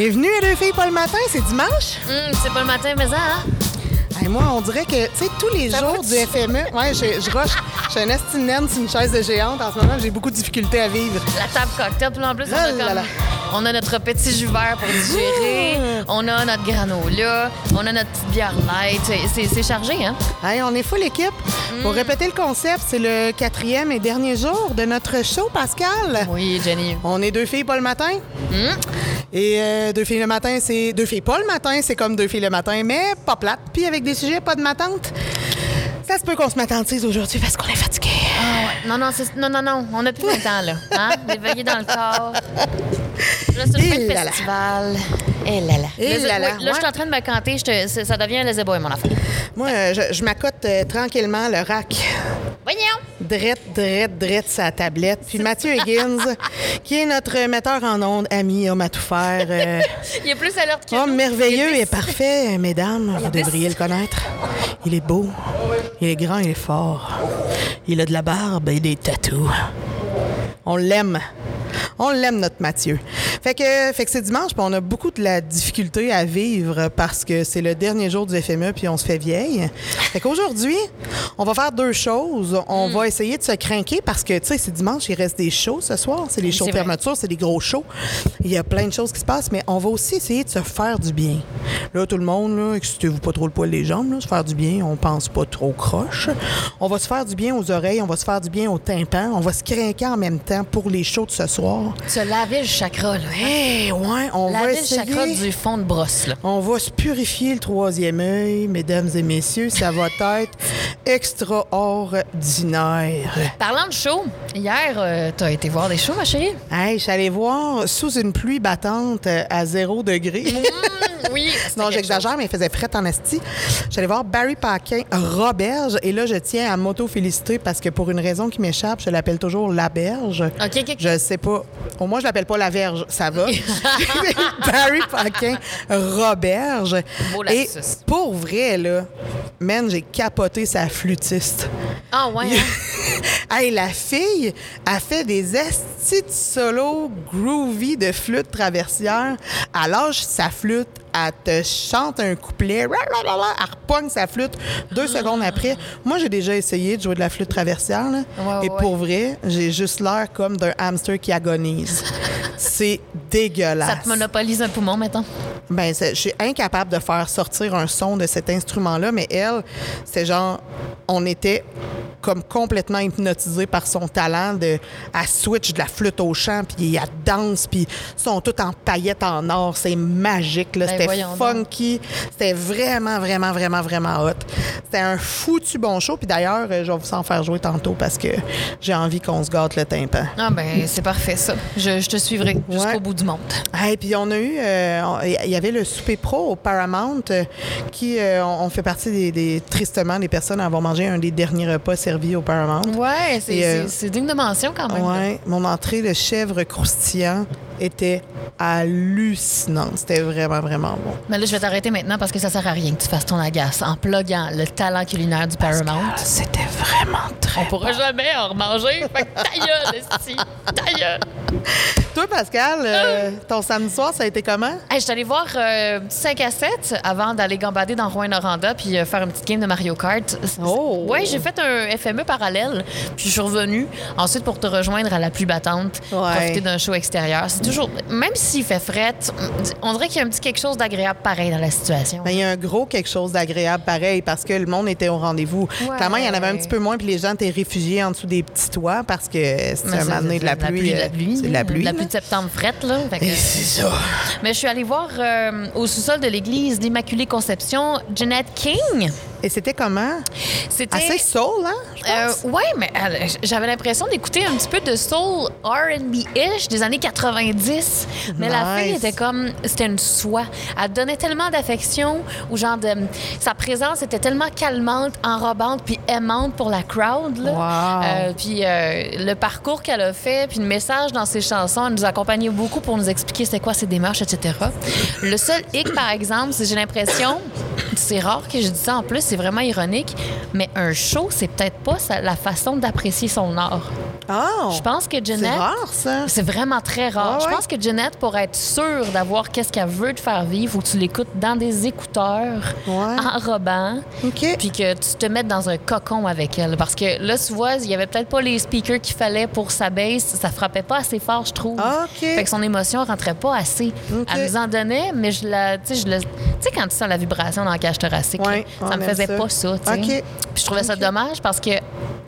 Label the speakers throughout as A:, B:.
A: Bienvenue à Deux filles pas le matin, c'est dimanche.
B: Hum, c'est pas le matin, mais ça, hein?
A: Hey, moi, on dirait que, tu sais, tous les
B: Ça
A: jours du FME, ouais, je, je rush. Je suis un estinène sur une chaise de géante. En ce moment, j'ai beaucoup de difficultés à vivre.
B: La table cocktail, puis là, en plus, on
A: Ah
B: a,
A: là
B: comme-
A: là.
B: On a notre petit jus vert pour digérer, on a notre granola, on a notre petite bière light. C'est- chargé, hein?
A: Hey, on est full équipe. Pour répéter le concept, c'est le quatrième et dernier jour de notre show, Pascal.
B: Oui, Jenny.
A: On est deux filles pas le matin. Et euh, deux filles le matin, c'est deux filles pas le matin, c'est comme deux filles le matin, mais pas plate. Puis avec des sujets pas de matante. Ça se peut qu'on se matantise aujourd'hui parce qu'on est fatigué.
B: Non, non, c'est- non, non, non, on n'a plus le temps, là. Hein? L'éveiller dans le corps. Là, c'est le fin
A: Et
B: de
A: là
B: Et là là.
A: Et
B: Là,
A: là là,
B: oui, là, je suis en train de me canter. je te- c'est- ça devient les ébouilles, mon affaire.
A: Moi, euh, je, je m'accote euh, tranquillement le rack.
B: Voyons!
A: Drette, drette, drette sa tablette. Puis Mathieu Higgins, qui est notre metteur en ondes, ami, homme à tout faire. euh,
B: Il est plus alerte que
A: homme merveilleux
B: Il est
A: et parfait, mesdames. Vous devriez le connaître. Il est beau, il est grand, il est fort. Il a de la barbe et des tatous. On l'aime. On l'aime, notre Mathieu. Fait que, fait que c'est dimanche, puis on a beaucoup de la difficulté à vivre parce que c'est le dernier jour du FME, puis on se fait vieille. Fait qu'aujourd'hui, on va faire deux choses. On va essayer de se craquer parce que, tu sais, c'est dimanche, il reste des shows ce soir. C'est les shows de fermeture, c'est des gros shows. Il y a plein de choses qui se passent, mais on va aussi essayer de se faire du bien. Là, tout le monde, là, excitez-vous pas trop le poil des jambes, là, se faire du bien, on pense pas trop croche. On va se faire du bien aux oreilles, on va se faire du bien au tympan, on va se craquer en même temps pour les shows de ce soir.
B: Se laver le chakra, là.
A: Eh, ouais, on va
B: Laver le chakra
A: essayer.
B: du fond de brosse, là.
A: On va se purifier le troisième œil, mesdames et messieurs. Ça va être extraordinaire.
B: Parlant de show, hier, euh, t'as été voir des shows, ma chérie?
A: Hey, je suis allée voir sous une pluie battante euh, à zéro degré.
B: oui.
A: Non, j'exagère, mais il faisait fret en esti. J'allais voir Barry Paquin, Roberge, et là, je tiens à m'auto-féliciter parce que pour une raison qui m'échappe, je l'appelle toujours La Berge.
B: OK, OK.
A: Je sais pas. Au moins, je l'appelle pas La Verge, ça va. Barry Paquin, Roberge.
B: Beau
A: Et pour vrai, là, man, j'ai capoté sa flûtiste.
B: Ah, ouais. hein?
A: Hey, la fille a fait des estis de solo groovy de flûte traversière. Elle lâche sa flûte, elle te chante un couplet, elle repogne sa flûte deux secondes après. Moi, j'ai déjà essayé de jouer de la flûte traversière, là,
B: Ouais,
A: et
B: ouais.
A: pour vrai, j'ai juste l'air comme d'un hamster qui agonise. C'est dégueulasse.
B: Ça te monopolise un poumon, mettons?
A: Ben, je suis incapable de faire sortir un son de cet instrument-là, mais elle, c'est genre, on était comme complètement hypnotisé par son talent de, à switch de la flûte au chant, puis elle danse, puis ils sont tous en paillettes en or, c'est magique, là,
B: Ben,
A: c'était
B: donc.
A: funky, c'était vraiment, vraiment, vraiment, vraiment hot. C'était un foutu bon show, puis d'ailleurs, je vais vous en faire jouer tantôt parce que j'ai envie qu'on se gâte le tympan.
B: Ah, ben, c'est parfait, ça. Je, je te suivrai jusqu'au bout du monde.
A: Et puis on a eu, euh, il y avait le souper pro au Paramount euh, qui, euh, on fait partie des, des- tristement des personnes à avoir mangé un des derniers repas servis au Paramount.
B: Ouais, c'est digne de mention quand même.
A: Ouais, mon entrée de chèvre croustillant était hallucinante. C'était vraiment, vraiment bon.
B: Mais là, je vais t'arrêter maintenant parce que ça sert à rien que tu fasses ton agace en pluguant le talent culinaire du Paramount.
A: Ah, C'était vraiment très
B: On pourra jamais en remanger. Fait que ta gueule, esti. Ta gueule.
A: Toi, Pascal, euh, ton samedi soir, ça a été comment?
B: Hey, je suis allée voir euh, 5 à 7 avant d'aller gambader dans Rouen-Noranda puis euh, faire une petite game de Mario Kart.
A: Oh!
B: Ouais, j'ai fait un FME parallèle, puis je suis revenue ensuite pour te rejoindre à la pluie battante,
A: Ouais.
B: profiter d'un show extérieur. C'est toujours, même s'il fait fret, on dirait qu'il y a un petit quelque chose d'agréable pareil dans la situation.
A: Ben, il y a un gros quelque chose d'agréable pareil parce que le monde était au rendez-vous.
B: Ouais.
A: Clairement, il y en avait un petit peu moins puis les gens étaient réfugiés en dessous des petits toits parce que c'est
B: Mais
A: un moment donné de la
B: c'est
A: pluie.
B: de la
A: euh,
B: pluie.
A: C'est de la pluie.
B: La pluie de septembre frette, là.
A: C'est ça.
B: Mais je suis allée voir euh, au sous-sol de l'église d'Immaculée Conception Jeanette King.
A: Et c'était comment?
B: C'était.
A: Assez soul, hein?
B: Euh, ouais, mais euh, j'avais l'impression d'écouter un petit peu de soul R&B-ish des années 90. Mais la fille était comme, c'était une soie. Elle donnait tellement d'affection ou genre de, sa présence était tellement calmante, enrobante puis aimante pour la crowd. Là.
A: Wow.
B: Euh, puis euh, le parcours qu'elle a fait, puis le message dans ses chansons, elle nous accompagnait beaucoup pour nous expliquer c'est quoi ses démarches, etc. Le seul hic, par exemple, c'est j'ai l'impression, c'est rare que je dise ça en plus, c'est vraiment ironique, mais un show, c'est peut-être pas la façon d'apprécier son art.
A: Oh!
B: Je pense que
A: C'est
B: Jeanette.
A: rare, ça.
B: C'est vraiment très rare.
A: Ouais.
B: Je pense que Jeanette, pour être sûre d'avoir qu'est-ce qu'elle veut te faire vivre, faut que tu l'écoutes dans des écouteurs,
A: Ouais.
B: enrobant, puis que tu te mettes dans un cocon avec elle. Parce que là, tu vois, il y avait peut-être pas les speakers qu'il fallait pour sa bass. Ça frappait pas assez fort, je trouve.
A: Ah, OK.
B: Fait que son émotion rentrait pas assez.
A: OK.
B: Elle nous en donnait, mais je la. Tu sais, je le- tu sais, quand tu sens la vibration dans la cage thoracique,
A: Ouais,
B: là,
A: on
B: ça me
A: aime
B: faisait
A: ça.
B: pas ça. Puis je trouvais ça dommage parce que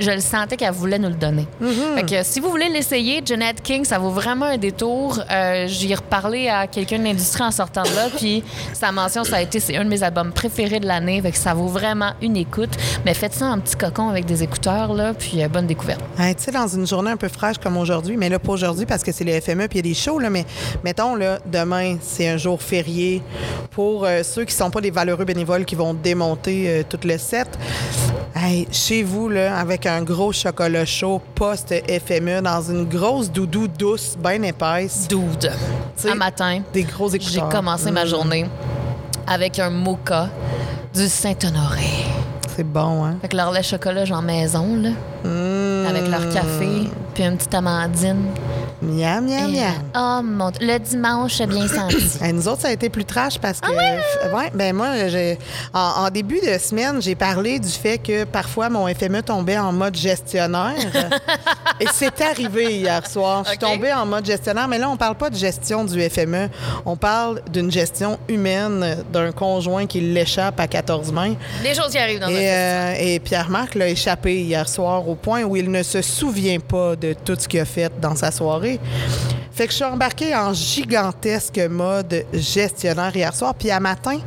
B: je le sentais qu'elle voulait nous le donner.
A: Mm-hmm.
B: Fait que si vous voulez l'essayer, Jeanette King, ça vaut vraiment un détour. Euh, J'y ai reparlé à quelqu'un de l'industrie en sortant de là, puis sa mention, ça a été, c'est un de mes albums préférés de l'année, fait que ça vaut vraiment une écoute. Mais faites ça en petit cocon avec des écouteurs, là, puis euh, bonne découverte.
A: Hey, tu sais, dans une journée un peu fraîche comme aujourd'hui, mais là, pas aujourd'hui parce que c'est le FME puis il y a des shows, là, mais mettons, là, demain, c'est un jour férié pour euh, ceux qui sont pas des valeureux bénévoles qui vont démonter tout le set. Hey, chez vous, là, avec un gros chocolat chaud post-FME dans une grosse doudou douce, bien épaisse, sais,
B: Un matin,
A: des gros
B: j'ai
A: écouteurs.
B: commencé ma
A: Mm.
B: journée avec un mocha du Saint-Honoré.
A: C'est bon, hein?
B: Que leur lait chocolat, genre maison, là,
A: Mm.
B: avec leur café, puis une petite amandine.
A: Miam, miam,
B: Et,
A: miam.
B: oh mon Le dimanche, bien senti.
A: Hey, nous autres, ça a été plus trash parce que.
B: Ah
A: ouais, ben moi, j'ai- en, en début de semaine, j'ai parlé du fait que parfois mon FME tombait en mode gestionnaire. Et c'est arrivé hier soir. Je suis tombée en mode gestionnaire, mais là, on parle pas de gestion du FME. On parle d'une gestion humaine d'un conjoint qui l'échappe à 14 mains.
B: Des choses qui arrivent dans notre
A: Et,
B: vie.
A: euh, et Pierre-Marc l'a échappé hier soir au point où il ne se souvient pas de tout ce qu'il a fait dans sa soirée. Fait que je suis embarquée en gigantesque mode gestionnaire hier soir. Puis à matin,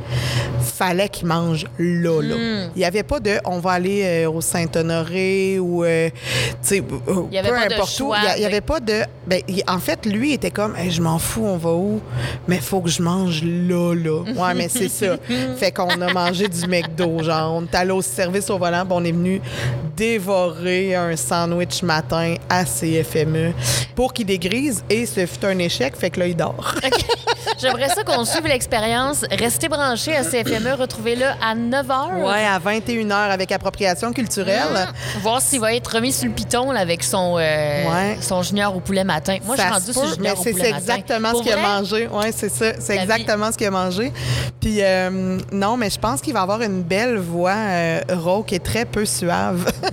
A: fallait qu'il mange là, là.
B: Hmm.
A: Il n'y avait pas de on va aller euh, au Saint-Honoré ou, euh, tu sais, euh, peu importe où. Il n'y avait pas de. Ben, il- en fait, lui était comme Hey, je m'en fous, on va où? Mais faut que je mange là, là. Ouais, mais c'est ça. Fait qu'on a mangé du McDo. Genre, on est allé au service au volant, puis on est venu dévorer un sandwich matin à CFME pour qu'il dégrise et ce fut un échec. Fait que là, il dort.
B: J'aimerais ça qu'on suive l'expérience. Restez branchés à CFME. Retrouvez-le à 9 h.
A: Ouais, à 21h avec appropriation culturelle.
B: Voir s'il va être remis sur le piton là, avec son, euh,
A: Ouais.
B: son junior au poulet matin. Moi, je suis
A: Ça
B: rendue sur le junior au
A: c'est exactement
B: Pour
A: ce qu'il a mangé. Oui, c'est ça. C'est exactement ce qu'il a mangé. Puis, euh, non, mais je pense qu'il va avoir une belle voix euh, rauque et très peu suave.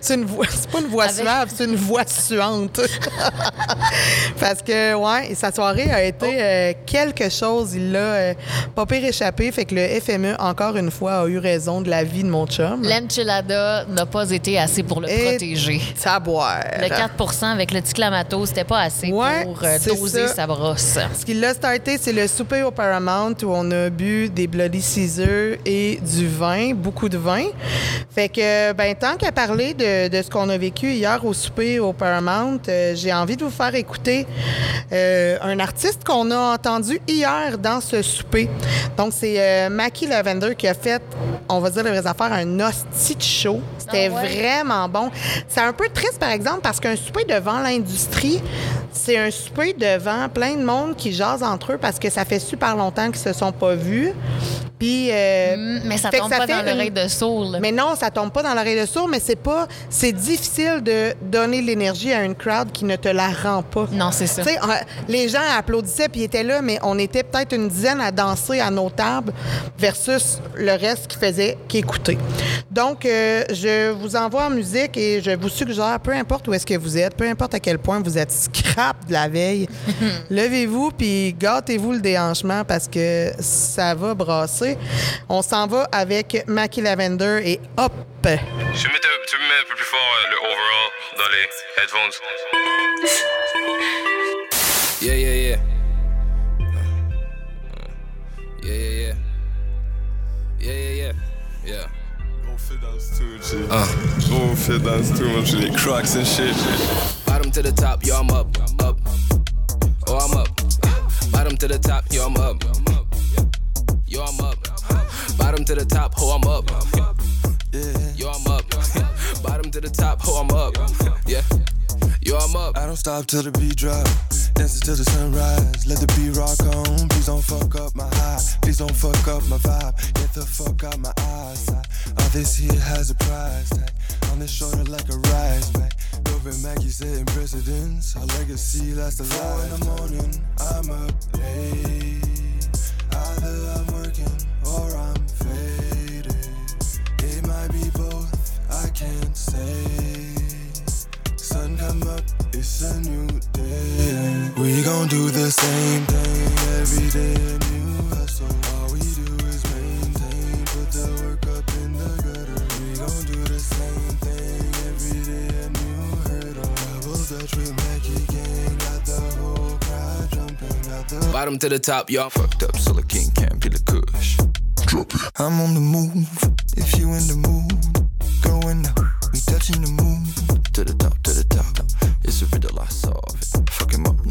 A: c'est une voix, c'est pas une voix
B: Avec-
A: suave, c'est une voix suante. Parce que, ouais, sa soirée a été
B: Oh.
A: euh, quelque chose. Il l'a euh, pas pire échappé. Fait que le FME, encore une fois, a eu raison de la vie de mon chum.
B: L'enchilada n'a pas été assez pour le
A: Et
B: protéger.
A: Saboire.
B: Le 4% avec le petit clamato, c'était pas assez
A: Ouais,
B: pour euh, doser
A: ça.
B: sa brosse.
A: Ce qui l'a starté, c'est le souper au Paramount où on a bu des Bloody Caesar et du vin, beaucoup de vin. Fait que, ben, tant qu'à parler de, de ce qu'on a vécu hier au souper au Paramount, euh, j'ai envie de vous faire écouter euh, un artiste qu'on a entendu hier dans ce souper. Donc, c'est euh, Mackie Lavender qui a fait, on va dire les vraies affaires, un hostie de show. C'était
B: Ah ouais?
A: vraiment bon. C'est un peu triste, par exemple, parce qu'un souper devant l'industrie, c'est un souper devant plein de monde qui jase entre eux parce que ça fait super longtemps qu'ils se sont pas vus. Puis. euh,
B: Mm, Mais ça tombe
A: ça
B: pas dans l'oreille de sourd. là.
A: mais non, ça tombe pas dans l'oreille de sourd, mais c'est pas. C'est difficile de donner l'énergie à une crowd qui ne te la rend pas.
B: Non, c'est ça.
A: Les gens applaudissaient puis étaient là, mais on était peut-être une dizaine à danser à nos tables versus le reste qui faisait qu'écouter. Donc, euh, je vous envoie en musique et je vous suggère, peu importe où est-ce que vous êtes, peu importe à quel point vous êtes scrap de la veille, levez-vous puis gâtez-vous le déhanchement parce que ça va brasser. On s'en va avec Mackie Lavender et Hop.
C: Tu peux, mettre, un- tu peux mettre un peu plus fort euh, le overall dans les headphones?
D: Yeah, yeah, yeah. Yeah, yeah, yeah. Yeah, yeah, yeah. Yeah.
E: Studio, G. Gros fit le studio, j'ai les crocs and shit.
D: Bottom to the top, yo, I'm up, up. Oh, I'm up. Bottom to the top, yo, I'm up. Yo, I'm up. Bottom to the top, ho, I'm up. Yo, I'm up. Bottom to the top, ho, I'm up. Yeah. Yo, I'm up.
E: I don't stop till the beat drop. Dancing till the sunrise. Let the beat rock on. Please don't fuck up my high. Please don't fuck up my vibe. Get the fuck out my eyes. All this here has a price tag. on his shoulder like a rise back. Dope Maggie setting precedence. Our legacy lasts a lot. in the morning, I'm up late. Either I'm working or I'm faded. It might be both, I can't say. Sun come up, it's a new day. We gon' do the same thing every day. A new hustle. All we do is maintain. Put the work up in the gutter. We gon' do the same thing every day. A new hurdle. Double dutch with Mackie Gang. Got the whole crowd jumping. Got the
D: Bottom to the top, y'all.
F: Fucked up, so the king can't be the kush. I'm on the move. If you in the mood, going up. We touching the moon. To the top, to the top. It's a riddle, I solve it. Fuck up,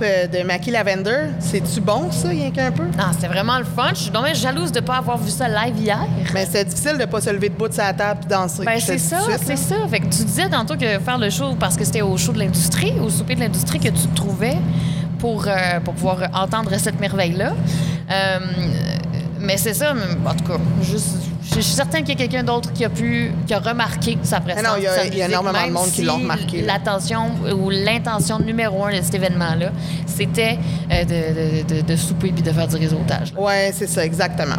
A: Euh, de Mackie Lavender. C'est-tu bon, ça, rien qu'un peu?
B: Non, c'était vraiment le fun. Je suis dommage jalouse de ne pas avoir vu ça live hier.
A: Mais c'est difficile de pas se lever debout de sa table et danser.
B: Ben, c'est ça, c'est ça. Fait que tu disais tantôt que faire le show parce que c'était au show de l'industrie, au souper de l'industrie que tu te trouvais pour, euh, pour pouvoir entendre cette merveille-là. Euh, mais c'est ça, en tout cas, juste, je suis certaine qu'il y a quelqu'un d'autre qui a pu, qui a remarqué sa présence.
A: non, il y a-
B: sa
A: il y a
B: musique,
A: énormément de monde qui l'ont remarqué, là.
B: L'attention ou l'intention numéro un de cet événement-là, c'était euh, de, de, de, de souper puis de faire du réseautage.
A: Oui, c'est ça, exactement.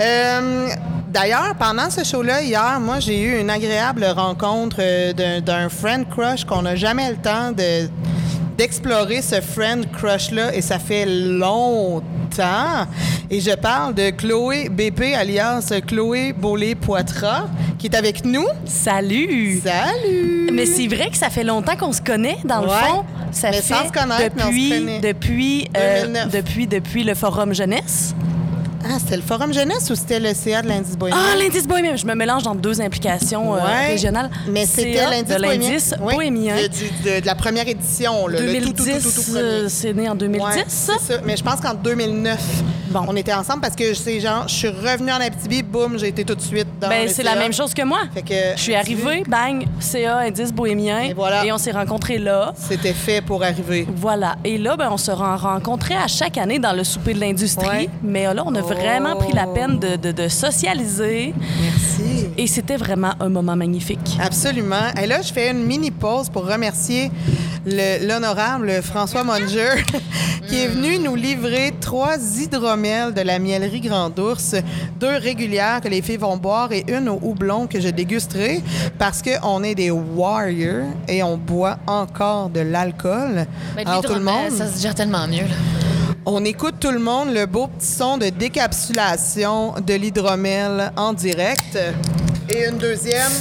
A: Euh, D'ailleurs, pendant ce show-là, hier, moi, j'ai eu une agréable rencontre euh, d'un- d'un friend crush qu'on n'a jamais le temps de d'explorer ce friend crush-là et ça fait longtemps. Et je parle de Chloé BP, alias Chloé Beaulé-Poitras, qui est avec nous.
G: Salut!
A: Salut!
G: Mais c'est vrai que ça fait longtemps qu'on se connaît, dans le fond. Ça
A: Mais
G: fait
A: sans se connaître, mais on se
G: depuis,
A: connaît.
G: depuis, euh,
A: 2009.
G: depuis, depuis le Forum Jeunesse.
A: Ah, c'était le Forum Jeunesse ou c'était le CA de l'indice bohémien?
G: Ah, l'indice bohémien. Je me mélange dans deux implications euh,
A: Ouais.
G: régionales.
A: Mais c'était l'indice bohémien.
G: l'indice
A: Oui,
G: bohémien.
A: De, du- de- de la première édition, là, le tout, tout, tout, tout,
G: 2010, euh, c'est né en 2010.
A: Ouais, c'est ça. Mais je pense qu'en 2009,
G: Bon.
A: on était ensemble parce que c'est genre, je suis revenue en Abitibi, boum, j'ai été tout de suite dans
G: Ben,
A: le
G: c'est la même chose que moi.
A: Fait que,
G: Je suis arrivée, bang, CA, indice bohémien.
A: Et voilà.
G: Et on s'est rencontrés là.
A: C'était fait pour arriver.
G: Voilà. Et là, ben, on se ren- rencontrait à chaque année dans le souper de l'industrie.
A: Ouais.
G: Mais là, on a vraiment pris la peine de, de- de socialiser.
A: Merci.
G: Et c'était vraiment un moment magnifique.
A: Absolument. Et là, je fais une mini pause pour remercier le- l'honorable François Monger qui est venu nous livrer trois hydromels de la mielerie Grand Ours, deux régulières que les filles vont boire et une au houblon que je dégusterai parce qu'on est des warriors et on boit encore de l'alcool.
B: Ben,
A: Alors tout le monde,
B: Ça se digère tellement mieux. Là.
A: On écoute tout le monde le beau petit son de décapsulation de l'hydromel en direct. Et une deuxième.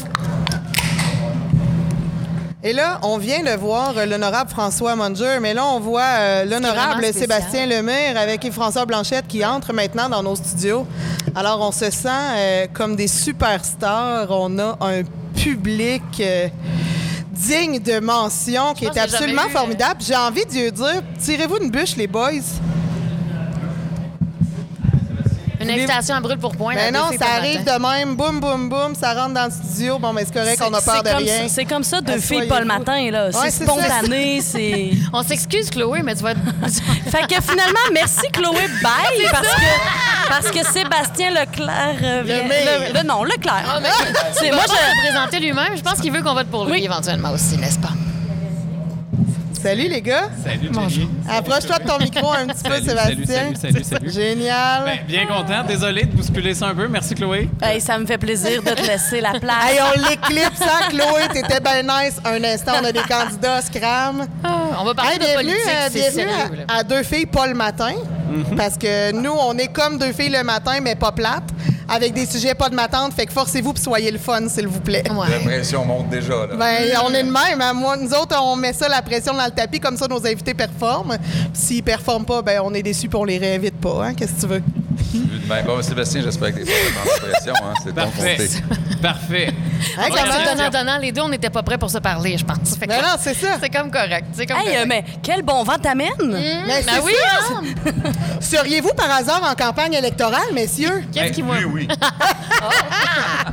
A: Et là, on vient de voir euh, l'honorable François Munger, mais là, on voit euh, l'honorable. Sébastien Lemire avec Yves-François Blanchette qui entre maintenant dans nos studios. Alors, on se sent euh, comme des superstars. On a un public euh, digne de mention qui est absolument
B: eu, euh,
A: formidable. J'ai envie de lui dire, tirez-vous une bûche, les boys?
B: Une invitation à brûle pour point.
A: Ben
B: à
A: non, ça arrive de même, boum, boum, boum, ça rentre dans le studio. Bon, mais c'est correct,
G: C'est-
A: on a peur de rien.
G: C'est comme ça, deux
A: Asseyez-vous.
G: filles pas le matin, là. C'est spontané, c'est...
B: On s'excuse, Chloé, mais tu vas être.
G: Fait que finalement, merci Chloé, bye, parce que, parce que Sébastien Leclerc vient... Le, le- non, Leclerc.
B: Ah, mais-
G: moi, je...
B: se présenter lui-même. Je pense qu'il veut qu'on vote pour lui
G: Oui.
B: éventuellement aussi, n'est-ce pas?
A: Salut les gars.
H: Salut, Jenny.
A: Approche-toi de ton micro un petit peu,
H: Salut,
A: Sébastien.
H: salut, salut, salut, salut.
A: Génial.
H: Ben, bien content. Désolé de bousculer ça un peu. Merci, Chloé.
G: Hey, ça me fait plaisir de te laisser la place.
A: Hey, on l'éclipse, hein, Chloé? T'étais bien nice. Un instant, on a des candidats à Scram.
B: On va parler
A: Hey,
B: de
A: bienvenue
B: politique,
A: euh, bienvenue
B: sérieux.
A: à, à Deux filles pas le matin. Parce que nous, on est comme deux filles le matin, mais pas plates, avec des sujets pas de matante. Fait que forcez-vous puis soyez le fun, s'il vous plaît.
B: Ouais.
I: La pression monte déjà. Là.
A: Ben, on est de même. hein. Moi, nous autres, on met ça, la pression dans le tapis, comme ça, nos invités performent. Puis S'ils performent pas, ben, on est déçus puis on les réinvite pas. Hein? Qu'est-ce que tu veux?
I: Ben, bon, Sébastien, j'espère que t'es pas dans la pression. Hein. C'est ton
H: Parfait. Parfait.
A: Hein,
B: c'est donnant, donnant, les deux, on n'était pas prêts pour se parler, je pense. Fait que-
A: Ben non, c'est ça.
B: C'est comme correct. C'est comme
G: Hey, euh,
B: correct.
G: mais quel bon vent t'amène!
A: Mais
B: Ben
A: c'est
B: oui,
A: ça.
B: hein?
A: Seriez-vous par hasard en campagne électorale, messieurs?
B: Qu'est-ce qui va?
I: Oui, oui.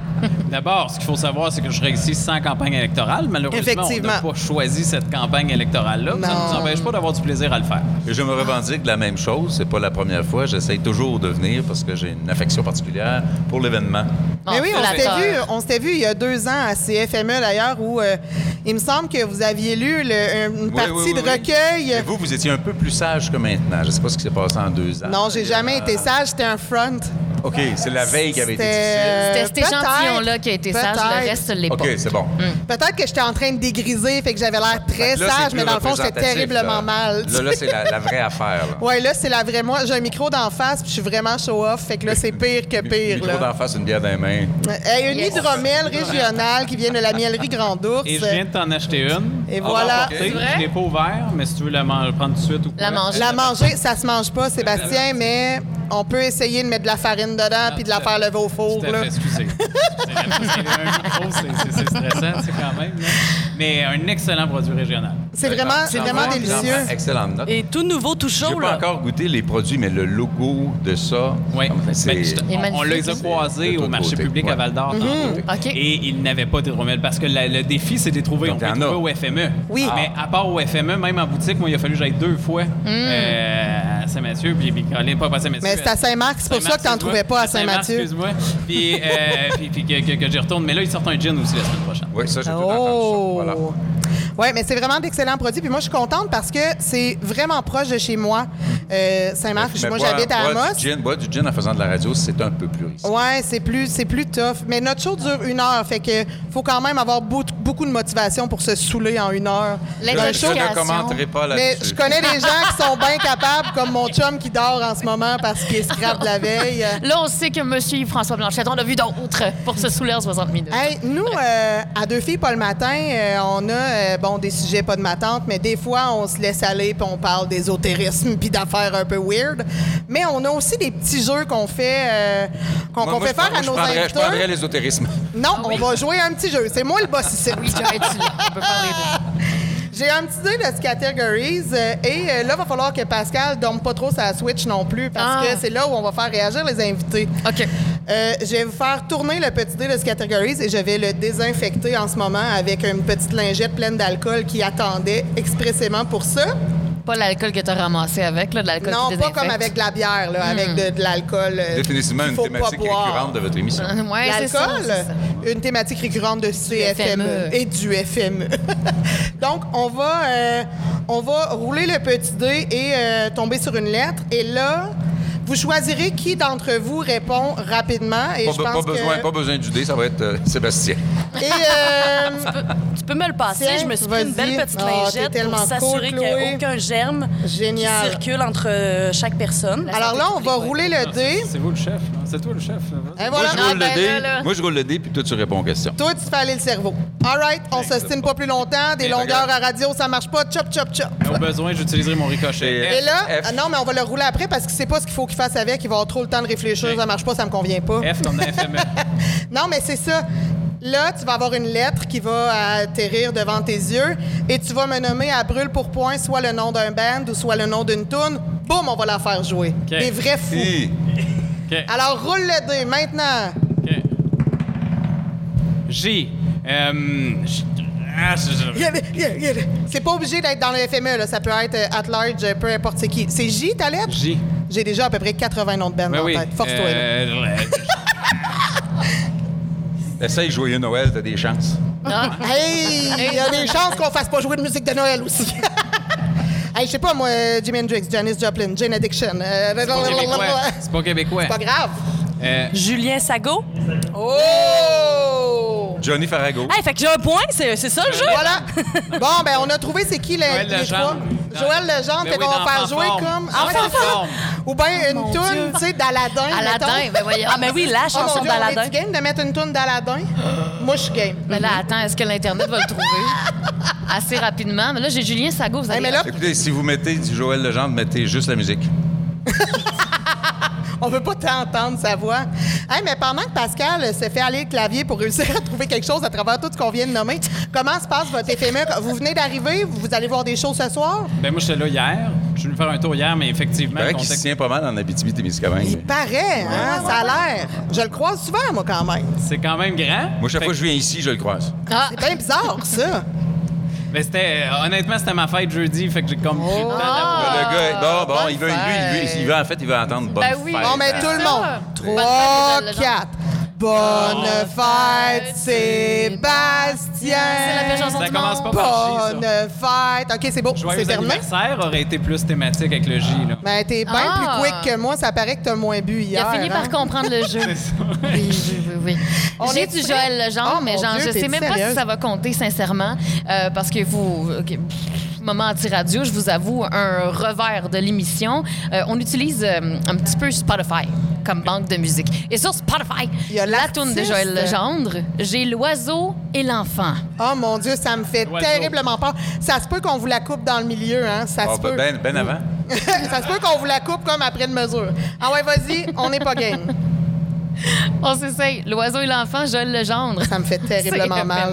H: D'abord, ce qu'il faut savoir, c'est que je ici sans campagne électorale. Malheureusement, on n'a pas choisi cette campagne électorale-là. Ça ne nous empêche pas d'avoir du plaisir à le faire.
I: Et je me revendique de la même chose. C'est pas la première fois. J'essaye toujours de venir parce que j'ai une affection particulière pour l'événement.
B: Bon,
A: Mais oui, on s'était vu, on s'était vu il y a deux ans à CFME d'ailleurs où euh, il me semble que vous aviez lu le- une
I: Oui,
A: partie
I: oui, oui,
A: de
I: oui.
A: recueil.
I: Et vous, vous étiez un peu plus sage que maintenant. Je sais pas ce qui s'est passé en deux ans.
A: Non, j'ai jamais été sage, c'était un front.
I: OK, c'est la veille qui avait été
A: C'était,
I: difficile.
B: C'était cet
A: peut-être,
B: échantillon-là qui a été sage,
A: peut-être.
B: le reste, l'est pas.
I: OK, c'est bon.
A: Peut-être que j'étais en train de dégriser, fait que j'avais l'air très
I: là,
A: sage, mais dans le fond, j'étais terriblement
I: là.
A: mal.
I: Là, là, c'est la, la vraie affaire. Là.
A: Ouais, là, c'est la vraie moi. J'ai un micro d'en face, puis je suis vraiment show-off, fait que là, c'est pire que pire.
I: Micro d'en face, une bière dans les mains.
A: Hey, une
B: Yes.
A: hydromel régionale qui vient de la mielerie Grand Ours.
H: Et je viens de t'en acheter une.
A: Et
H: On
A: voilà.
B: vrai?
H: Je l'ai pas ouvert, mais si tu veux la prendre tout de suite ou
B: La manger.
A: La manger, ça se mange pas, Sébastien, mais on peut essayer de mettre de la farine dedans puis de la faire lever au four.
H: Tout à fait, excusez. C'est- c'est c'est stressant, c'est quand même. là. Mais un excellent produit régional.
A: C'est vraiment, c'est vraiment délicieux.
I: Excellente note.
G: Et tout nouveau, tout
I: J'ai
G: chaud,
I: pas
G: là.
I: encore goûté les produits, mais le logo de ça,
H: Oui.
I: c'est-
H: Ben, juste-
B: Il est
H: on, on les a croisés au marché public
I: ouais.
H: à Val d'Or tantôt.
B: OK.
H: Et ils n'avaient pas d'hydromel parce que la- le défi, c'est de les trouver.
I: Donc,
H: on peut trouver au FME.
A: Oui.
H: Mais à part au FME, même en boutique, moi, il a fallu que j'aille deux fois euh, à Saint-Mathieu. Puis, puis pas à Saint-Mathieu.
A: C'est à Saint-Marc, c'est pour ça que tu n'en
H: Saint-Marc,
A: trouvais pas à Saint-Mathieu.
H: Excuse-moi. Puis, euh, puis, puis que, que- que j'y retourne. Mais là, ils sortent un gin aussi la semaine prochaine.
I: Oui, ça, j'ai tout
A: Oh!
I: entendu. ça. Voilà.
A: Oui, mais c'est vraiment d'excellents produits. Puis moi, je suis contente parce que c'est vraiment proche de chez moi. Euh, Saint-Marc,
I: Mais
A: moi, j'habite à
I: boire
A: Amos.
I: Du gin, boire du gin en faisant de la radio, c'est un peu plus risqué.
A: Ouais, c'est plus, c'est plus tough. Mais notre show dure une heure, fait que faut quand même avoir beau- beaucoup de motivation pour se saouler en une heure.
I: Je, ne commenterai pas
A: Mais
I: là-dessus.
A: je connais des gens qui sont bien capables, comme mon chum qui dort en ce moment parce qu'il est scrap de la veille.
B: Là, on sait que monsieur François Blanchette, on a vu d'autres pour se saouler en 60 minutes.
A: Hey, nous, euh, à deux filles pas le matin, euh, on a euh, bon des sujets pas de ma tante, mais des fois on se laisse aller puis on parle d'ésotérisme puis d'affaires un peu weird. Mais on a aussi des petits jeux qu'on fait euh, qu'on
I: Moi,
A: qu'on
I: moi,
A: fait
I: je
A: faire à
I: je
A: nos
I: prendrais- Je
A: invités.
I: prendrais l'ésotérisme.
A: Non, on va jouer à un petit jeu. C'est moi le boss ici.
B: Oui, j'aurais dû. On peut parler de...
A: J'ai un petit dé de categories euh, et euh, là, il va falloir que Pascal dorme pas trop sa Switch non plus parce
B: Ah.
A: que c'est là où on va faire réagir les invités.
B: OK.
A: Euh, je vais vous faire tourner le petit dé de categories et je vais le désinfecter en ce moment avec une petite lingette pleine d'alcool qui attendait expressément pour ça.
B: Pas l'alcool que tu as ramassé avec, là, de l'alcool
A: Non,
B: qui
A: pas
B: désinfecte.
A: comme avec de la bière, là, avec de, de l'alcool. euh,
I: Définitivement
A: qu'il
I: une
A: faut
I: thématique
A: boire.
I: récurrente de votre émission.
B: Ouais, c'est ça,
A: L'alcool,
B: c'est ça.
A: une thématique récurrente de CFME
B: FME.
A: et du FME. Donc, on va, euh, on va rouler le petit dé et euh, tomber sur une lettre. Et là, vous choisirez qui d'entre vous répond rapidement. Et
I: Pas,
A: je pense
I: pas besoin,
A: que...
I: pas besoin du dé, ça va être euh, Sébastien.
A: Et, euh,
G: Tu peux me le passer. Je me suis pris une belle petite
A: Ah,
G: lingette pour s'assurer
A: cool,
G: qu'il n'y
A: Chloé.
G: ait aucun germe
A: Génial.
G: qui circule entre euh, chaque personne.
A: alors là, on va rouler le dé.
H: C'est vous le chef. C'est toi le chef.
A: Et
I: Moi, je roule
B: Ah, ben
I: le dé.
B: là, là.
I: Moi, je roule le dé, puis toi, tu réponds aux questions.
A: Toi, tu te fais aller le cerveau. All right, on s'ostine pas plus longtemps. Des longueurs
I: regarde.
A: à radio, ça marche pas. Chop, chop, chop.
H: Mais Au besoin, j'utiliserai mon ricochet.
A: Et là,
I: F.
A: ah non, mais on va le rouler après parce qu'il sait pas ce qu'il faut qu'il fasse avec. Il va avoir trop le temps de réfléchir. Ça marche pas, ça me convient pas.
H: F comme dans FME.
A: Non, mais c'est ça. Là, tu vas avoir une lettre qui va atterrir devant tes yeux et tu vas me nommer à brûle pour point soit le nom d'un band ou soit le nom d'une tune. Boum, on va la faire jouer. Des vrais fous. Alors, roule le dé maintenant.
H: J. Euh, J- ah,
A: C'est pas obligé d'être dans le FME, là. ça peut être euh, at large, euh, peu importe c'est qui. C'est J, ta lettre?
H: J.
A: J'ai déjà à peu près 80 noms de bandes
H: Ben
A: en
H: oui.
A: tête. Force-toi.
H: Euh,
I: Essaye Joyeux Noël, t'as des chances.
B: Ah.
A: Hey, il y a des chances qu'on fasse pas jouer de musique de Noël aussi. hey, je sais pas, moi, euh, Jimi Hendrix, Janis Joplin, Jane Addiction. euh,
H: C'est pas québécois. C'est pas québécois.
A: C'est pas grave.
H: Euh,
G: Julien Sago.
A: Oh!
I: Johnny Farago.
G: Hey, fait que j'ai un point, c'est ça le jeu?
A: Voilà. Bon, ben, on a trouvé c'est qui les, les trois. Joël Legendre,
H: Ben oui,
A: qu'on va faire jouer comme.
H: Dans
A: ouais, c'est ça.
H: Fanforme.
A: Ou bien une
G: mon
A: toune, tu sais, d'Aladin.
B: Aladdin,
A: mettons.
B: ben voyons.
G: Ah, mais oui, la
A: Oh
G: chanson
A: on
G: d'Aladin.
A: est-tu game de mettre une toune d'Aladin? Moi, je suis game.
B: Mais là, attends, est-ce que l'Internet va le trouver? Assez rapidement? Mais là, j'ai Julien Sago, vous
A: Hey,
B: allez...
A: mais là,
I: Écoutez, si vous mettez du Joël Legendre, mettez juste la musique.
A: on veut pas t'entendre sa voix. Hey, mais pendant que Pascal se fait aller le clavier pour réussir à trouver quelque chose à travers tout ce qu'on vient de nommer, comment se passe votre éphémère? Vous venez d'arriver, vous allez voir des shows ce soir?
H: ben moi, j'étais là hier. Je suis venu faire un tour hier, mais effectivement,
I: Il paraît
H: le
I: qu'il se
H: contexte-
I: tient pas mal en Abitibi-Témiscamingue.
A: Il paraît, hein? Ça a l'air. Je le croise souvent, moi, quand même.
H: c'est quand même grand.
I: Moi, chaque
H: Fait
I: fois que je viens ici, je le croise.
B: Ah,
A: C'est bien bizarre, ça.
H: Mais c'était, euh, honnêtement, c'était ma fête jeudi, fait que j'ai comme pris le temps
A: Oh.
H: d'avoir-
I: le gars, bon, bon,
B: bonne
I: il veut, lui,
B: fête.
I: il veut, en fait, il veut entendre bonne
B: Ben oui.
I: fête.
A: Bon, mais
B: c'est
A: tout le monde.
B: Bonne.
A: Bonne fête,
B: C'est la pire
A: Sébastien.
B: chanson
H: Ça
B: du
H: commence
B: monde.
H: pas par J.
A: Bonne fête. OK, c'est beau.
H: Joyeux
A: C'est terminé.
H: anniversaire aurait été plus thématique avec le J, là.
A: Ben, t'es bien
B: Ah.
A: plus quick que moi. Ça paraît que t'as moins bu
B: Il
A: hier.
B: a fini
A: hein?
B: par comprendre le jeu.
H: C'est ça.
B: Oui, oui, oui, oui.
A: On
B: J'ai
A: est
B: du
A: prêt?
B: Joël Legendre,
A: Oh,
B: mais
A: mon
B: genre,
A: Dieu,
B: je sais même pas
A: sérieuse?
B: si ça va compter, sincèrement, euh, parce que vous... ok, pff, Moment anti-radio, je vous avoue, un revers de l'émission. Euh, on utilise euh, un petit peu Spotify comme banque de musique. Et sur Spotify,
A: Il y a
B: la toune de Joël Legendre, j'ai l'oiseau et l'enfant.
A: Oh mon Dieu, ça me fait terriblement peur. Ça se peut qu'on vous la coupe dans le milieu, hein? Ça
I: Ah,
A: se peut.
I: ben, ben avant.
A: ça se peut qu'on vous la coupe comme après de mesure. Ah ouais, vas-y, on n'est pas game.
B: On s'essaye. L'oiseau et l'enfant, Joël Legendre.
A: Ça me fait terriblement mal.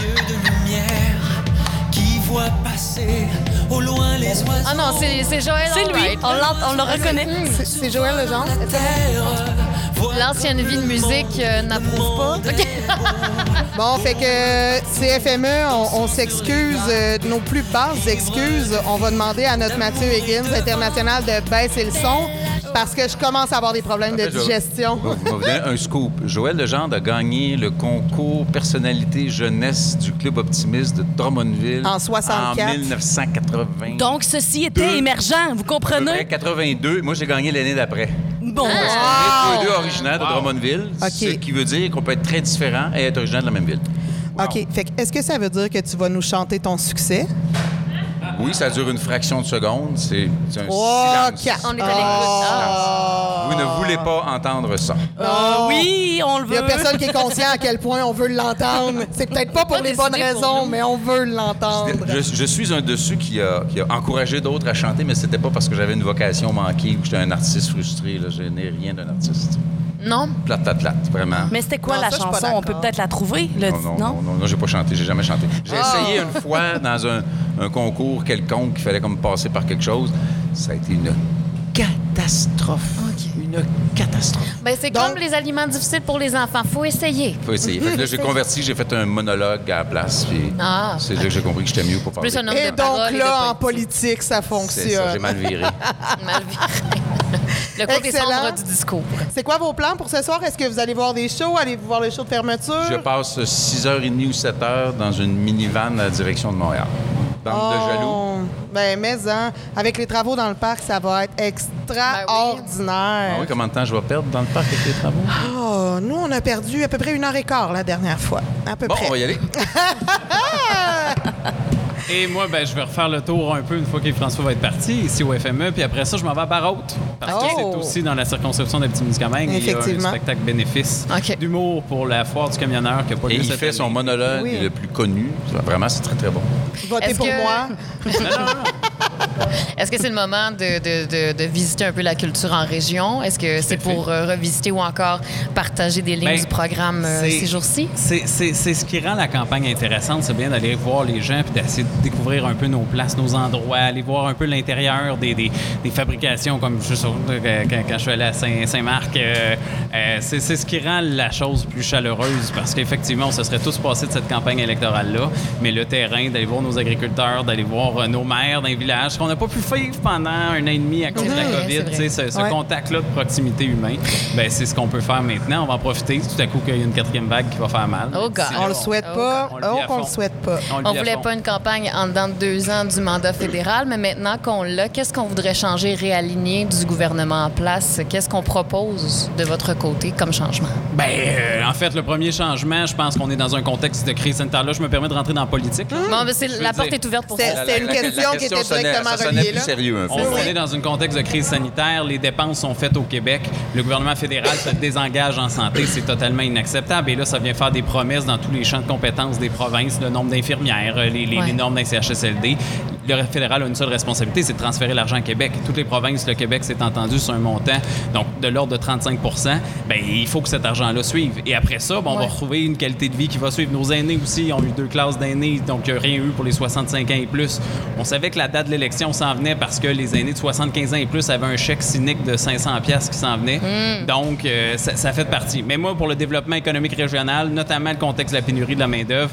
J: Yeux de lumière qui voit passer au loin les oiseaux.
B: Ah non, c'est c'est Joël
G: C'est lui, on, le reconnaît.
A: C'est- C'est Joël Legendre?
B: L'ancienne vie de musique euh, n'approuve pas.
A: Bon, fait que CFME, on, on s'excuse, euh, de nos plus basses excuses. On va demander à notre Mathieu Higgins, international, de baisser le son parce que je commence à avoir des problèmes de digestion.
I: Bon, un scoop. Joël Legendre a gagné le concours personnalité jeunesse du Club Optimiste de Drummondville
A: En 64.
I: En 1980.
G: Donc, ceci était
I: Deux.
G: émergent, vous comprenez?
I: 82. Moi, j'ai gagné l'année d'après.
G: Bon,
I: On est tous les deux originaires de
H: Wow.
I: Drummondville,
A: OK.
I: ce qui veut dire qu'on peut être très différent et être originaire de la même ville.
A: OK. Fait que est-ce que ça veut dire que tu vas nous chanter ton succès?
I: Oui, ça dure une fraction de seconde. C'est un
A: Trois,
I: silence.
A: quatre.
B: On est à l'écoute.
A: Ah.
I: Vous ne voulez pas entendre ça.
G: euh, oui, on le
A: Il n'y
G: veut.
A: a personne qui est conscient à quel point on veut l'entendre. C'est peut-être pas pour
B: Pas
A: les bonnes raisons, mais on veut l'entendre.
I: Je, je suis un de ceux qui a, qui a encouragé d'autres à chanter, mais c'était pas parce que j'avais une vocation manquée ou j'étais un artiste frustré. Là. Je n'ai rien d'un artiste.
B: Non?
I: Plate, plate, plate, vraiment.
G: Mais c'était quoi
A: Non,
G: la
A: ça,
G: chanson? On peut peut-être la trouver, le
I: non, non,
G: non?
I: non, non, non, j'ai pas chanté, j'ai jamais chanté. J'ai
A: Ah!
I: essayé une fois dans un, un concours quelconque qu'il fallait comme passer par quelque chose. Ça a été une catastrophe. Une catastrophe.
B: Ben, c'est comme les aliments difficiles pour les enfants. Faut essayer.
I: Faut essayer. Fait que là, j'ai converti, j'ai fait un monologue à la place. Puis
B: Ah.
I: c'est là que j'ai compris que j'étais mieux pour parler.
B: Plus un homme
A: Et donc
B: et
A: là,
B: de
A: en
B: politique.
A: ça
I: C'est ça,
A: fonctionne.
I: j'ai mal viré.
B: Mal viré. Le côté
A: Excellent.
B: sombre du discours.
A: C'est quoi vos plans pour ce soir? Est-ce que vous allez voir des shows? Allez-vous voir le show de fermeture?
I: Je passe 6h30 ou 7h dans une minivan à la direction de Montréal. Bande de jaloux.
A: Oh, Ben, mais hein, avec les travaux dans le parc, ça va être extraordinaire.
I: Ah oui, combien de temps je vais perdre dans le parc avec les travaux?
A: Oh, nous, on a perdu à peu près une heure et quart la dernière fois. À peu
I: Bon,
A: près.
I: on va y aller.
H: Et moi, ben, je vais refaire le tour un peu une fois que François va être parti ici au FME. Puis après ça, je m'en vais à Barraute. Parce que
A: Oh!
H: c'est aussi dans la circonscription d'Abitimiscamingue. Il y a un
A: Effectivement.
H: spectacle bénéfice d'humour pour la foire du camionneur qui n'a pas
I: Et
H: lieu
I: il
H: cette
I: fait son monologue
A: Oui.
I: le plus connu. Vraiment, c'est très, très bon.
A: Votez
B: Est-ce
A: pour
B: que-
A: moi.
H: Non, non, non.
B: Est-ce que c'est le moment de, de- de- de visiter un peu la culture en région? Est-ce que c'est pour euh, revisiter ou encore partager des lignes
H: Ben,
B: du programme euh, ces jours-ci?
H: C'est ce qui rend la campagne intéressante, c'est bien d'aller voir les gens puis d'essayer de découvrir un peu nos places, nos endroits, aller voir un peu l'intérieur des, des- des fabrications, comme je euh, quand, quand je suis allé à Saint- Saint-Marc. c'est ce qui rend la chose plus chaleureuse parce qu'effectivement, on se serait tous passés de cette campagne électorale-là, mais le terrain, d'aller voir nos agriculteurs, d'aller voir nos maires dans les villages, qu'on n'a pas pu vivre pendant un an et demi à cause de la COVID, ce, ce
A: Ouais.
H: contact-là de proximité humain, ben, c'est ce qu'on peut faire maintenant. On va en profiter. Tout à coup, qu'il y a une quatrième vague qui va faire mal.
B: Oh, God.
A: On le souhaite
B: Oh,
A: pas.
H: on le
A: Oh, qu'on le souhaite pas.
B: On
H: à
B: voulait pas une campagne en dedans de deux ans du mandat fédéral, mais maintenant qu'on l'a, qu'est-ce qu'on voudrait changer, réaligner du gouvernement en place? Qu'est-ce qu'on propose de votre côté comme changement?
H: Ben, euh, en fait, le premier changement, je pense qu'on est dans un contexte de crise sanitaire. Là, je me permets de rentrer dans la politique.
B: Bon, ben, la porte est ouverte pour ça.
A: C'était une question qui était directement
I: sonnait plus
A: là.
I: sérieux un peu.
H: On, est dans un contexte de crise sanitaire. Les dépenses sont faites au Québec. Le gouvernement fédéral se désengage en santé. C'est totalement inacceptable. Et là, ça vient faire des promesses dans tous les champs de compétences des provinces, le nombre d'infirmières, les, les-
B: Ouais.
H: les normes d'un CHSLD. Le fédéral a une seule responsabilité, c'est de transférer l'argent à Québec. Toutes les provinces, le Québec s'est entendu sur un montant, donc de l'ordre de 35% ben il faut que cet argent-là suive. Et après ça, on va retrouver une qualité de vie qui va suivre. Nos aînés aussi ont eu deux classes d'aînés, donc il n'y a rien eu pour les 65 ans et plus. On savait que la date de l'élection s'en venait parce que les aînés de 75 ans et plus avaient un chèque cynique de 500 pièces qui s'en venait. Donc, euh, ça, ça fait partie. Mais moi, pour le développement économique régional, notamment le contexte de la pénurie de la main-d'œuvre,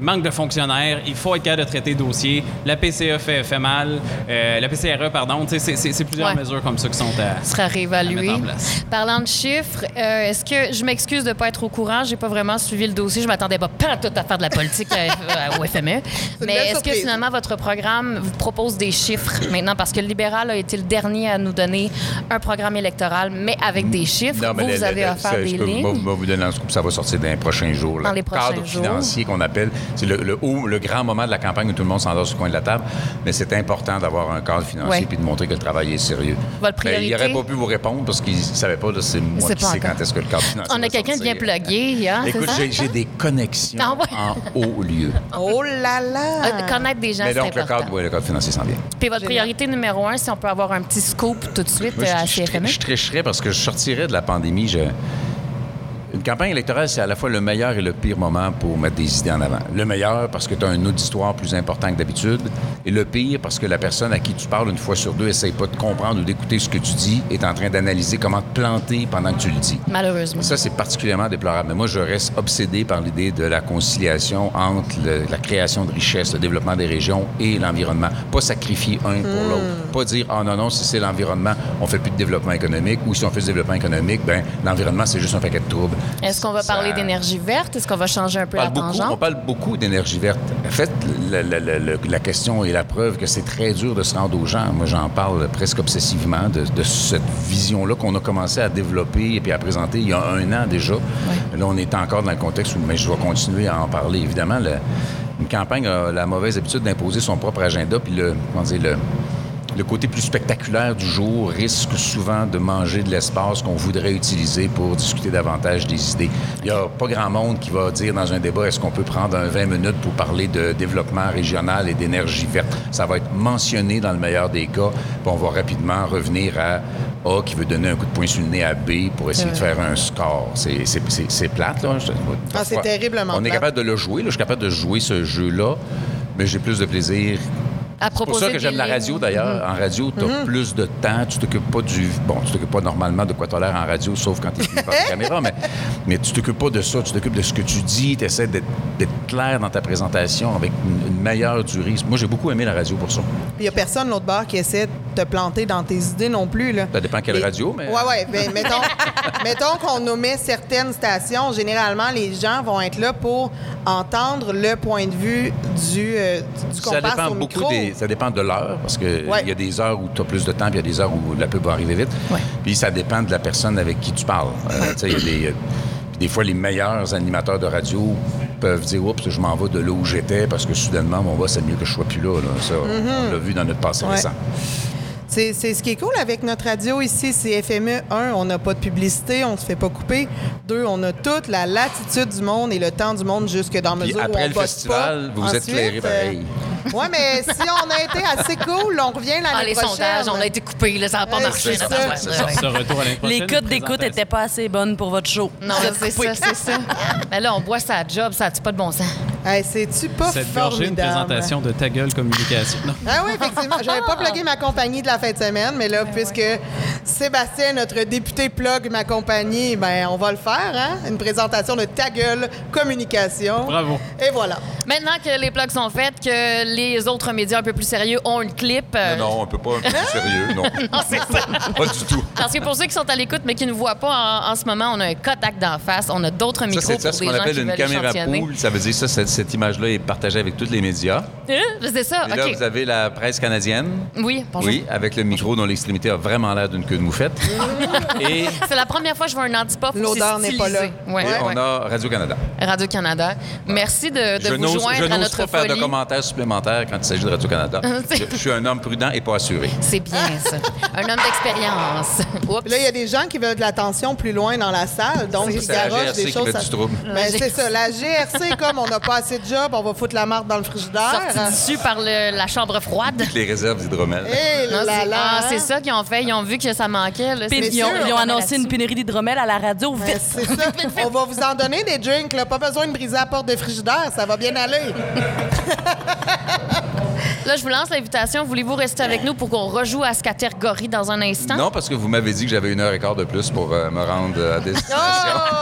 H: manque de fonctionnaires, il faut être capable de traiter le dossier. La PCE fait, fait mal, euh, la PCRE, pardon. Tu sais, C'est plusieurs
B: Ouais.
H: mesures comme ça qui sont à,
B: sera réévalué.
H: mettre en place.
B: Parlant de chiffres, euh, est-ce que je m'excuse de ne pas être au courant? J'ai pas vraiment suivi le dossier. Je m'attendais pas pas tout à faire de la politique euh, au FME. Mais est-ce que finalement votre programme vous propose des chiffres maintenant? Parce que le libéral a été le dernier à nous donner un programme électoral, mais avec des chiffres.
I: Non, mais
B: vous,
I: le-
B: vous avez
I: le-
B: offert
I: ça,
B: des
I: je peux-
B: lignes.
I: moi, moi, vous donner un scoop, ça va sortir dans les prochains jours. là.
B: Dans les prochains
I: cadre
B: jours.
I: financier qu'on appelle. C'est le, le haut, le grand moment de la campagne où tout le monde s'endort sur le coin de la table. Mais c'est important d'avoir un cadre financier
B: Ouais.
I: puis de montrer que le travail est sérieux.
B: Votre
I: Ben, il n'aurait pas pu vous répondre parce qu'il ne savait pas. C'est moi
B: C'est
I: qui
B: pas
I: sais quand est-ce que le cadre financier
B: On a quelqu'un de bien plugué, hein,
I: Écoute, j'ai- des connexions
B: Ah ouais.
I: en haut lieu.
A: Oh là là!
B: Euh, Connaître des gens,
I: Mais
B: c'est
I: donc, le
B: important.
I: cadre, oui, le cadre financier s'en vient.
B: Puis votre priorité numéro un, si on peut avoir un petit scoop tout de suite
I: Moi,
B: euh, à
I: je, je, je tricherais parce que je sortirais de la pandémie. Je... Une campagne électorale, c'est à la fois le meilleur et le pire moment pour mettre des idées en avant. Le meilleur parce que tu as un auditoire plus important que d'habitude. Et le pire parce que la personne à qui tu parles une fois sur deux essaye pas de comprendre ou d'écouter ce que tu dis, est en train d'analyser comment te planter pendant que tu le dis.
B: Malheureusement.
I: Et ça, c'est particulièrement déplorable. Mais moi, je reste obsédé par l'idée de la conciliation entre le- la création de richesses, le développement des régions et l'environnement. Pas sacrifier un pour l'autre. Pas dire, ah non, non, si c'est l'environnement, on fait plus de développement économique. Ou si on fait du développement économique, ben l'environnement, c'est juste un paquet de troubles.
B: Est-ce qu'on va
I: Ça-
B: parler d'énergie verte? Est-ce qu'on va changer un peu la
I: beaucoup, on
B: tangente?
I: parle beaucoup d'énergie verte. En fait, la, la- la- la- la question et la preuve que c'est très dur de se rendre aux gens. Moi, j'en parle presque obsessivement de, de cette vision-là qu'on a commencé à développer et puis à présenter il y a un an déjà. Là, on est encore dans le contexte où mais je vais continuer à en parler. Évidemment, le- une campagne a la mauvaise habitude d'imposer son propre agenda, puis le, comment dire, le, le côté plus spectaculaire du jour risque souvent de manger de l'espace qu'on voudrait utiliser pour discuter davantage des idées. Il n'y a pas grand monde qui va dire dans un débat est-ce qu'on peut prendre un 20 minutes pour parler de développement régional et d'énergie verte? Ça va être mentionné dans le meilleur des cas, puis on va rapidement revenir à A qui veut donner un coup de poing sur le nez à B pour essayer de faire un score. C'est- plate, là.
A: Ah, c'est terriblement
I: On est
A: plate.
I: capable de le jouer, là. je suis capable de jouer ce jeu-là, mais j'ai plus de plaisir
B: À
I: c'est pour ça que j'aime la radio, d'ailleurs. En radio, tu as
A: Mm-hmm.
I: plus de temps. Tu t'occupes pas du... Bon, tu t'occupes pas normalement de quoi tu as l'air en radio, sauf quand tu es par la caméra, mais, mais tu t'occupes pas de ça. Tu t'occupes de ce que tu dis. Tu essaies d'être d'être clair dans ta présentation avec une, une meilleure durée. Moi, j'ai beaucoup aimé la radio pour ça.
A: Il n'y a personne l'autre bord qui essaie de te planter dans tes idées non plus. Là.
I: Ça dépend quelle
A: Et-
I: radio, mais...
A: Ouais, ouais. Ben, mettons mettons qu'on nommait certaines stations. Généralement, les gens vont être là pour entendre le point de vue du, euh, du
I: Ça dépend
A: au
I: beaucoup
A: micro.
I: des, ça dépend de l'heure parce que
A: Ouais.
I: il y a des heures où tu as plus de temps, puis il y a des heures où la pub va arriver vite.
B: Ouais.
I: Puis ça dépend de la personne avec qui tu parles. Euh, il y a des, euh, des fois les meilleurs animateurs de radio peuvent dire oups, je m'en vais de là où j'étais parce que soudainement mon boss c'est mieux que je sois plus là. là. Ça, on l'a vu dans notre passé
A: Mm-hmm. Ouais.
I: récent.
A: C'est c'est ce qui est cool avec notre radio ici, c'est FME. Un, on n'a pas de publicité, on se fait pas couper. Deux, on a toute la latitude du monde et le temps du monde jusque dans
I: Puis
A: mesure où
I: après
A: on
I: le festival,
A: pas.
I: vous vous êtes clairé pareil.
A: euh, ouais, mais si on a été assez cool, on revient l'année
B: Ah, les
A: prochaine.
B: sondages, on a été coupés, là, ça n'a pas
A: Ouais,
B: marché.
A: ça.
H: Ce retour à l'année prochaine,
G: Les codes d'écoute n'étaient pas assez bonnes pour votre show.
B: Non, c'est ça, c'est ça. Mais là, on boit sa job, ça a-tu pas de bon sens?
A: Hey, C'est-tu pas
H: Cette gorgée, une
A: formidable?
H: présentation de Ta gueule communication. Non.
A: Ah oui, effectivement. J'avais pas plugué ma compagnie de la fin de semaine, mais là, puisque Sébastien, notre député, plug ma compagnie, ben on va le faire, hein? Une présentation de ta gueule communication.
H: Bravo.
A: Et voilà.
B: Maintenant que les plugs sont faits, que les autres médias un peu plus sérieux ont le clip. euh,
I: Non, non, on peut pas un peu plus sérieux, non.
B: non, c'est ça.
I: Pas du tout.
B: Parce que pour ceux qui sont à l'écoute mais qui ne voient pas en, en ce moment, on a un Kodak d'en face, on a d'autres
I: Ça,
B: micros
I: c'est
B: pour
I: ça
B: des
I: ce qu'on
B: gens
I: appelle
B: qui
I: une
B: veulent
I: caméra
B: échantillonner.
I: pool. Ça veut dire ça, cette, cette image-là est partagée avec tous les médias.
B: Hein? C'est ça,
I: Et là,
B: OK.
I: vous avez la presse canadienne.
B: Oui, bonjour.
I: Oui, avec le micro dont l'extrémité a vraiment l'air d'une queue de moufette. Et
B: C'est la première fois que je vois un antipop aussi
A: L'odeur n'est pas là.
B: stylisé. Ouais,
I: et
B: ouais.
I: on a Radio-Canada.
B: Radio-Canada. Merci de, de
I: Je
B: vous
I: n'ose je
B: joindre à
I: n'ose
B: notre
I: pas faire de commentaires supplémentaires quand il s'agit de Radio-Canada. Je, je suis un homme prudent et pas assuré.
B: C'est bien, ça. Un homme d'expérience. Oups.
A: Là, il y a des gens qui veulent de l'attention plus loin dans la salle, donc ils
I: C'est la
A: garochent
I: GRC
A: des
I: qui
A: choses.
I: fait
A: à-
I: du trouble.
A: Ben, c'est ça. La GRC, comme on n'a pas assez de job, on va foutre la marde dans le frigidaire.
B: Sorti dessus par le- la chambre froide.
I: Les réserves d'hydromel.
A: Eh
B: Non,
A: là
B: c'est
A: là,
B: ah,
A: hein?
B: c'est ça qu'ils ont fait. Ils ont vu que ça manquait. Là.
G: Ils ont,
B: sûr,
G: ils ont
B: on met
G: annoncé une pénurie d'hydromel à la radio.
A: Ben,
G: Vite!
A: c'est ça. On va vous en donner des drinks, là. Pas besoin de briser la porte de frigidaire, ça va bien aller.
B: Là, je vous lance l'invitation. Voulez-vous rester avec nous pour qu'on rejoue à ce catégorie dans un instant?
I: Non, parce que vous m'avez dit que j'avais une heure et quart de plus pour euh, me rendre à destination.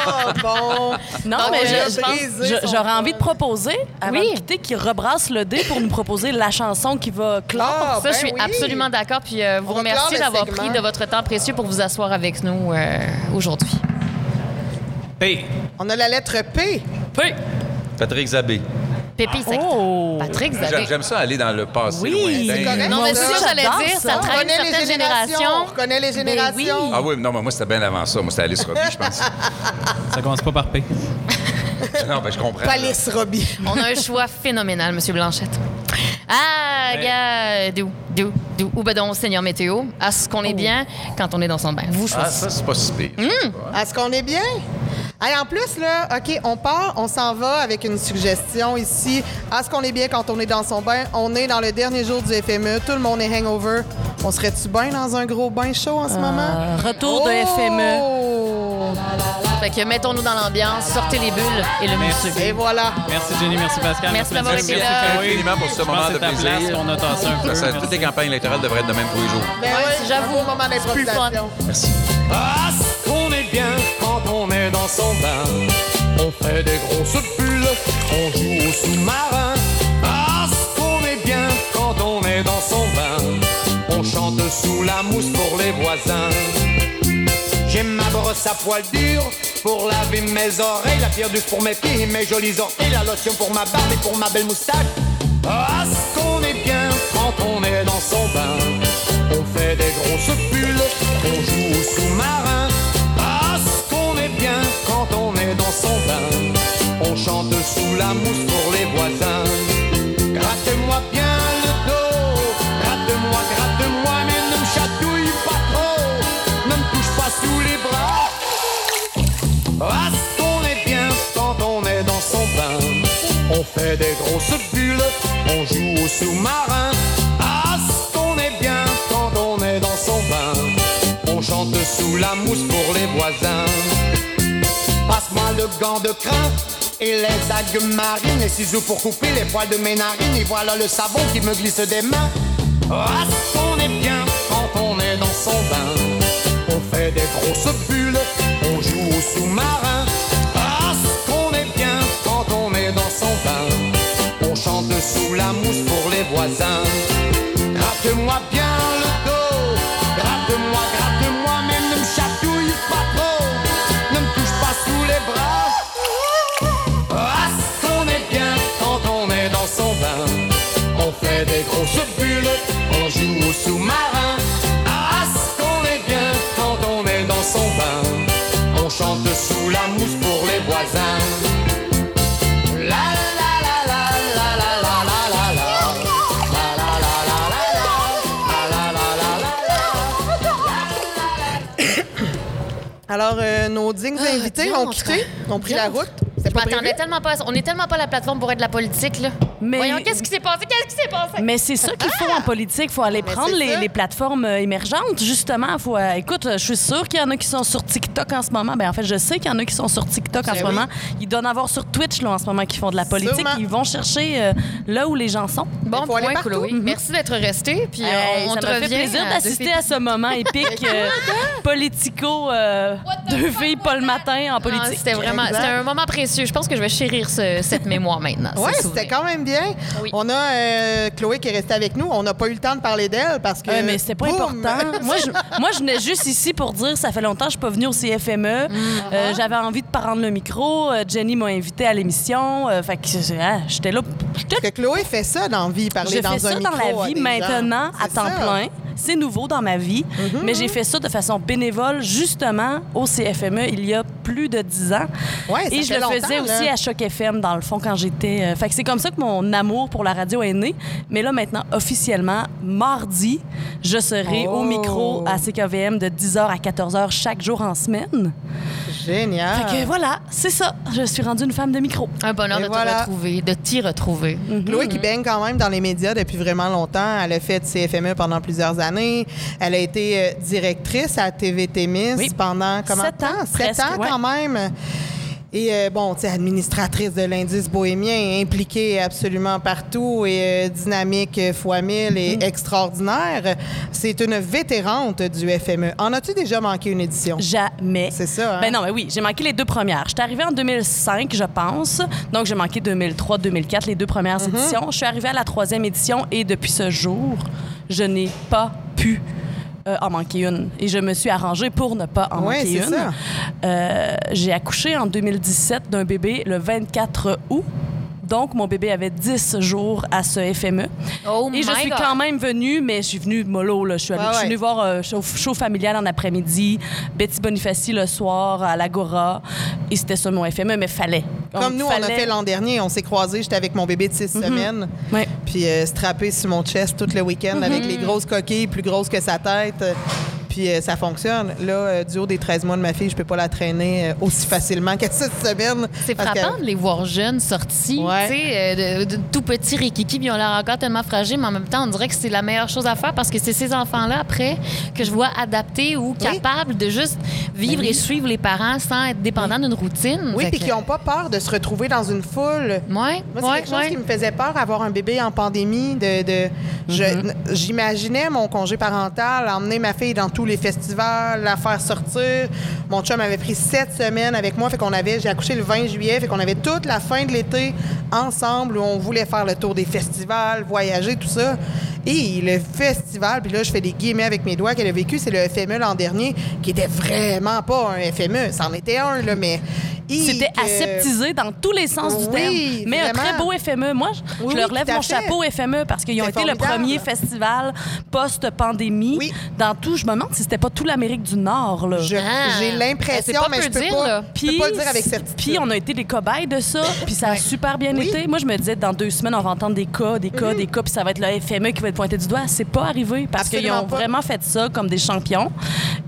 A: Oh, bon.
G: Non,
B: Donc,
G: mais j'aurais envie de proposer, avant
B: Oui.
G: de quitter, qu'il rebrasse le dé pour nous proposer la chanson qui va clore.
A: Ah,
B: Ça,
A: ben
B: je suis
A: oui.
B: absolument d'accord. Puis euh, vous remercie d'avoir pris de votre temps précieux pour vous asseoir avec nous euh, aujourd'hui.
H: Hey,
A: On a la lettre P.
B: Oui.
I: Patrick Zabé.
B: Pépi, c'est
G: Oh!
B: Patrick, vous
I: J'aime
B: avez...
I: j'aime ça aller dans le passé
G: Oui.
I: lointain.
B: Non, mais c'est ça, j'allais dire.
G: ça.
B: Ça
A: On
B: traîne
A: reconnaît les
B: certaines
A: générations.
B: générations.
A: On reconnaît les
B: Ben
A: générations.
B: oui.
I: Ah oui, non, mais moi, c'était bien avant ça. Moi, c'était Alice Robbie, je pense.
H: ça commence pas par P.
I: non, ben, je comprends.
A: Palice Robbie.
B: On a un choix phénoménal, Monsieur Blanchette. Ah, gars, d'où, d'où, d'où, ou ben donc, Seigneur Météo, à ce qu'on est bien quand on est dans son bain? Vous
I: Ah,
B: choisissez.
I: ça, c'est pas si pire.
A: Est-ce qu'on est bien? Hey, en plus, là, OK, on part, on s'en va avec une suggestion ici. Est-ce qu'on est bien quand on est dans son bain? On est dans le dernier jour du FME. Tout le monde est hangover. On serait-tu bien dans un gros bain chaud en ce moment?
G: Euh, retour de FME.
A: Oh!
B: Fait que mettons-nous dans l'ambiance, sortez les bulles et le
H: Merci.
A: Et voilà.
H: Merci Jenny, merci Pascal.
B: Merci d'avoir été
H: merci
B: là.
I: Infiniment pour ce moment de plaisir.
H: place qu'on a tassé un peu.
I: Ça, ça,
H: Merci.
I: toutes les campagnes électorales devraient être de même tous les jours.
A: Ben oui,
B: j'avoue.
A: moment
B: plus fun.
A: d'improvisation.
I: Merci.
J: Ah, on est dans son bain. On fait des grosses bulles, on joue au sous-marin. Ah, qu'on est bien quand on est dans son bain. On chante sous la mousse pour les voisins. J'ai ma brosse à poil dur pour laver mes oreilles, la pierre du pour mes pieds mes jolis orteils, la lotion pour ma barbe et pour ma belle moustache. Ah, qu'on est bien quand on est dans son bain. On fait des grosses bulles, on joue au sous-marin. Dans son bain. On chante sous la mousse pour les voisins. Grattez-moi bien le dos, gratte-moi, gratte-moi, mais ne me chatouille pas trop, ne me touche pas sous les bras. Ah, qu'on est bien quand on est dans son bain. On fait des grosses bulles, on joue au sous-marin. Ah, qu'on est bien quand on est dans son bain. On chante sous la mousse pour les voisins. Passe-moi le gant de crin et les algues marines, les ciseaux pour couper les poils de mes narines. Et voilà le savon qui me glisse des mains. Ah, qu'on est bien quand on est dans son bain. On fait des grosses bulles, on joue au sous-marin. Ah, qu'on est bien quand on est dans son bain. On chante sous la mousse pour les voisins. Gratte-moi bien grosse bulle, on joue au sous-marin. Ah, ce qu'on est bien quand on est dans son bain. On chante sous la mousse pour les voisins. Alors,
A: nos dignes invités ont quitté, ont pris la route.
B: On est tellement pas la plateforme pour être la politique, là.
G: Mais...
B: Voyons, qu'est-ce qui s'est
G: mais c'est ça qu'il faut en politique. Il faut aller
A: Mais
G: prendre les, plateformes euh, émergentes, justement. Faut, euh, écoute, euh, je suis sûre qu'il y en a qui sont sur TikTok en ce moment. Ben, en fait, je sais qu'il y en a qui sont sur TikTok en
A: Ben
G: ce moment. Il doit en avoir sur Twitch là, en ce moment qui font de la politique.
A: Sûrement.
G: Ils vont chercher euh, là où les gens sont.
B: Bon
A: aller
B: point. Chloé. Merci d'être resté. Puis euh,
G: Hey,
B: on
G: ça
B: te
G: m'a fait
B: revient
G: plaisir d'assister à ce moment épique euh, politico euh, deux filles pas le matin en
B: Ah,
G: politique.
B: C'était vraiment c'était un moment précieux. Je pense que je vais chérir ce- cette mémoire maintenant.
A: Oui, c'était quand même bien.
B: Oui.
A: On a euh, Chloé qui est restée avec nous. On n'a pas eu le temps de parler d'elle parce que.
G: Ouais, mais c'était pas
A: boum!
G: important. moi, je, moi, je venais juste ici pour dire ça fait longtemps que je suis pas venue au CFME.
A: Mm.
G: Euh, J'avais envie de prendre le micro. Euh, Jenny m'a invité à l'émission. Euh, fait que ah, j'étais là.
A: Parce que Chloé fait ça dans la vie, parler
G: Je
A: dans
G: fais
A: un
G: ça
A: micro
G: dans la vie maintenant à temps
A: ça.
G: Plein. C'est nouveau dans ma vie, mais j'ai fait ça de façon bénévole justement au CFME il y a plus de 10 ans.
A: Ouais, ça
G: Et je
A: fait
G: le faisais
A: là.
G: aussi à Choc FM dans le fond quand j'étais. euh, fait que c'est comme ça que mon amour pour la radio est né. Mais là maintenant officiellement mardi, je serai
A: Oh.
G: au micro à CKVM de 10h à 14h chaque jour en semaine.
A: Génial.
G: Fait que voilà, c'est ça. Je suis rendue une femme de micro.
B: Un bonheur
A: Et
B: de
A: voilà.
B: te retrouver, de t'y retrouver.
A: Chloé qui baigne quand même dans les médias depuis vraiment longtemps. Elle a fait CFME pendant plusieurs années. Elle a été euh, directrice à TVT Miss
G: Oui.
A: pendant comment
G: Sept ans,
A: Sept
G: presque,
A: ans
G: ouais.
A: quand même. Et euh, bon, tu sais, administratrice de l'indice bohémien, impliquée absolument partout et euh, dynamique fois mille et
G: Mm.
A: extraordinaire. C'est une vétérante du FME. En as-tu déjà manqué une édition?
G: Jamais.
A: C'est ça, hein?
G: Ben non, mais oui, j'ai manqué les deux premières. J'étais arrivée en 2005, je pense. Donc, j'ai manqué 2003, 2004, les deux premières
A: Mm-hmm.
G: éditions. Je suis arrivée à la troisième édition et depuis ce jour, je n'ai pas pu euh, en manquer une. Et je me suis arrangée pour ne pas en
A: Ouais,
G: manquer une. Euh, j'ai accouché en 2017 d'un bébé le 24 août. Donc, mon bébé avait 10 jours à ce FME.
B: Oh
G: Et je suis
B: God.
G: quand même venue, mais je suis venue mollo. Là. Je, suis allée-
A: Ouais,
G: je suis
A: ouais.
G: venue voir un show, show familial en après-midi, Betty Bonifaci le soir à l'Agora. Et c'était ça mon FME, mais fallait.
A: Comme nous, on a
G: Mhm.
A: fait l'an dernier, on s'est croisés, j'étais avec mon bébé de six semaines,
G: Ouais.
A: puis euh, strappé sur mon chest tout le week-end avec les grosses coquilles plus grosses que sa tête. Puis euh, ça fonctionne. Là, euh, du haut des 13 mois de ma fille, je peux pas la traîner euh, aussi facilement qu'à six semaines.
B: C'est frappant
A: que-
B: de les voir jeunes sortis,
A: Ouais.
B: tu sais, de, de tout petits rikiki, puis ils ont l'air encore tellement fragiles, mais en même temps, on dirait que c'est la meilleure chose à faire parce que c'est ces enfants-là, après, que je vois adaptés ou capables de juste vivre et suivre les parents sans être dépendants d'une routine.
A: Ben Oui, puis qui n'ont pas peur de se retrouver dans une foule.
B: Ouais,
A: Moi, c'est
B: ouais,
A: quelque chose qui me faisait peur, avoir un bébé en pandémie. De,
B: Mm-hmm.
A: J'imaginais mon congé parental, emmener ma fille dans les festivals, la faire sortir. Mon chum avait pris sept semaines avec moi, fait qu'on avait, j'ai accouché le 20 juillet, fait qu'on avait toute la fin de l'été ensemble où on voulait faire le tour des festivals, voyager, tout ça. Et le festival, puis là, je fais des guillemets avec mes doigts qu'elle a vécu, c'est le FME l'an dernier, qui était vraiment pas un FME. C'en était un, là, mais.
G: C'était aseptisé dans tous les sens du
A: Oui,
G: terme. Mais un
A: vraiment.
G: très beau FME. Moi, je,
A: Oui,
G: je leur lève mon
A: fait.
G: chapeau FME parce qu'ils ont été le premier festival post-pandémie
A: Oui.
G: dans tout. Je me demande si c'était pas tout l'Amérique du Nord. Là.
A: Je-
B: Ah.
A: J'ai
B: Eh,
A: l'impression, mais
B: peu
A: je peux
B: dire,
A: pas,
B: là.
A: je peux pas le dire avec certitude.
G: Puis on a été les cobayes de ça, puis ça a
A: Ouais.
G: super bien
A: Oui.
G: été. Moi, je me disais, dans deux semaines, on va entendre des cas, des cas, des cas, puis ça va être le FME qui va être pointé du doigt. C'est pas arrivé parce qu'ils ont
A: pas.
G: vraiment fait ça comme des champions.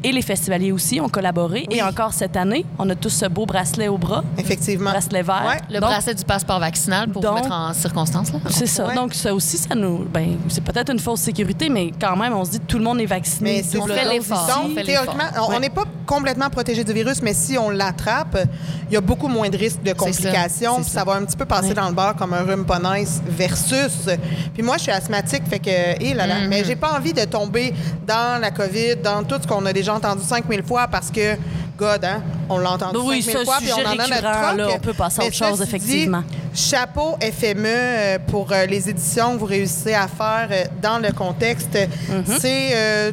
G: Et les festivaliers aussi ont collaboré.
A: Oui.
G: Et encore cette année, on a tous ce beau bracelet au bras,
A: Effectivement.
G: bracelet vert.
A: Ouais.
B: Le
G: Donc,
B: bracelet du passeport vaccinal pour
G: Donc-
B: vous mettre en circonstance. Là.
G: C'est ça.
A: Ouais.
G: Donc, ça aussi, ça nous. Ben, c'est peut-être une fausse sécurité, mais quand même, on se dit que tout le monde est vacciné.
A: Mais c'est
G: double
B: On fait l'effort.
G: ici.
B: On
A: Donc,
B: fait
A: théoriquement, on- on
G: Ouais.
A: n'est pas complètement protégé du virus, mais si on l'attrape, il y a beaucoup moins de risques de complications.
G: Ça.
A: Ça va un petit peu passer
G: Ouais.
A: dans le bar comme un rhume pas nice versus. Puis moi, je suis asthmatique, fait que. hé là là.
G: Mm-hmm.
A: Mais j'ai pas envie de tomber dans la COVID, dans tout ce qu'on a déjà entendu 5000 fois parce que, God, hein, on l'a entendu
G: Oui,
A: 5000
G: c'est un
A: fois, puis on en a notre
G: là, on peut passer à autre chose,
A: dit,
G: effectivement.
A: chapeau FME euh, pour euh, les éditions que vous réussissez à faire euh, dans le contexte. C'est euh,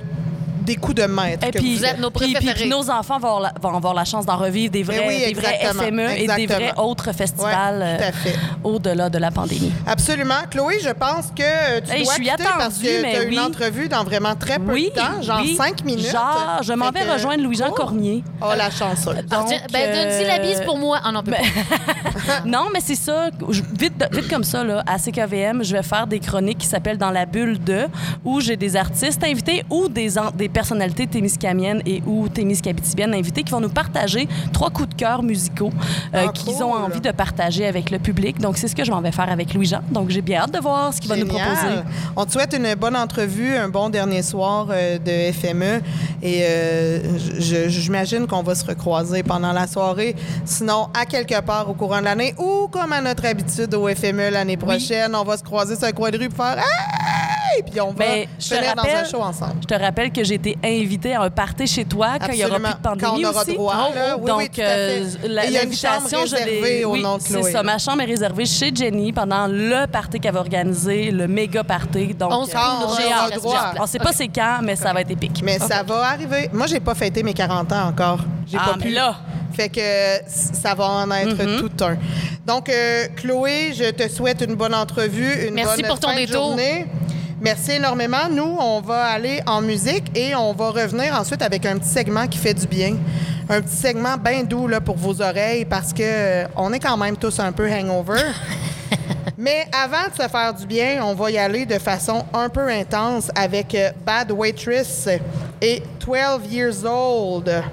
A: des coups de maître.
G: Et puis,
A: vous
B: Vous êtes nos
G: puis- puis
B: préférés.
G: que nos enfants vont, avoir la- vont avoir la chance d'en revivre des vrais,
A: Ben oui,
G: des vrais
A: exactement,
G: FME et des vrais autres festivals
A: Ouais, tout à
G: euh,
A: fait.
G: au-delà de la pandémie.
A: Absolument. Chloé, je pense que euh, tu
G: Hey,
A: dois
G: je suis
A: quitter
G: attendue,
A: parce que tu as
G: oui.
A: une entrevue dans vraiment très peu
G: Oui,
A: de temps, genre
G: oui.
A: cinq minutes.
G: Genre, je m'en vais
A: que-
G: rejoindre Louis-Jean
A: Oh.
G: Cormier.
A: Oh, la chanceuse.
B: Ah,
G: Donc,
B: tiens, ben, donne-y la bise
G: euh,
B: pour moi. Ah non,
G: ben- non, mais c'est ça. Je- Vite, vite comme ça, là, à CKVM, je vais faire des chroniques qui s'appellent Dans la bulle de, où j'ai des artistes invités ou des, des personnalités témiscamiennes et ou témiscabitibiennes invitées qui vont nous partager trois coups de cœur musicaux euh,
K: Ah,
G: qu'ils
K: cool.
G: ont envie de partager avec le public. Donc, c'est ce que je m'en vais faire avec Louis-Jean. Donc, j'ai bien hâte de voir ce qu'il va nous proposer.
K: On te souhaite une bonne entrevue, un bon dernier soir euh, de FME. Et euh, je- j'imagine qu'on va se recroiser pendant la soirée. Sinon, à quelque part au courant de l'année ou comme à notre habitude au FME l'année prochaine, on va se croiser sur un coin de rue pour faire Hey! Puis on va
G: Mais je te
K: finir dans un
G: rappelle-
K: show ensemble.
G: Je te rappelle que j'ai été invitée à un party chez toi quand il y aura plus de pandémie
K: Quand on aura
G: aussi.
K: droit, là. Oui,
G: Donc,
K: oui, tout à fait.
G: euh, la-
K: Et il y a une
G: l'invitation,
K: chambre
G: je l'ai.
K: réservée au
G: Oui,
K: nom de
G: c'est ça.
K: là.
G: Ma chambre est réservée chez Jenny pendant le party qu'elle va organiser, le méga party. Donc,
B: On se
G: euh.
B: On
G: sait pas c'est quand, mais ça va être épique.
K: Mais ça va arriver. Moi, j'ai pas fêté mes 40 ans encore. J'ai
G: Ah,
K: pas
G: mais
K: pu.
G: là.
K: Fait que ça va en être
G: Mm-hmm.
K: tout un. Donc, euh, Chloé, je te souhaite une bonne entrevue, une
B: Merci
K: bonne
B: pour ton
K: fin de
B: détour.
K: journée. Merci énormément. Nous, on va aller en musique et on va revenir ensuite avec un petit segment qui fait du bien. Un petit segment bien doux là, pour vos oreilles parce que euh, on est quand même tous un peu hangover. Mais avant de se faire du bien, on va y aller de façon un peu intense avec euh, Bad Waitress et 12 Years Old.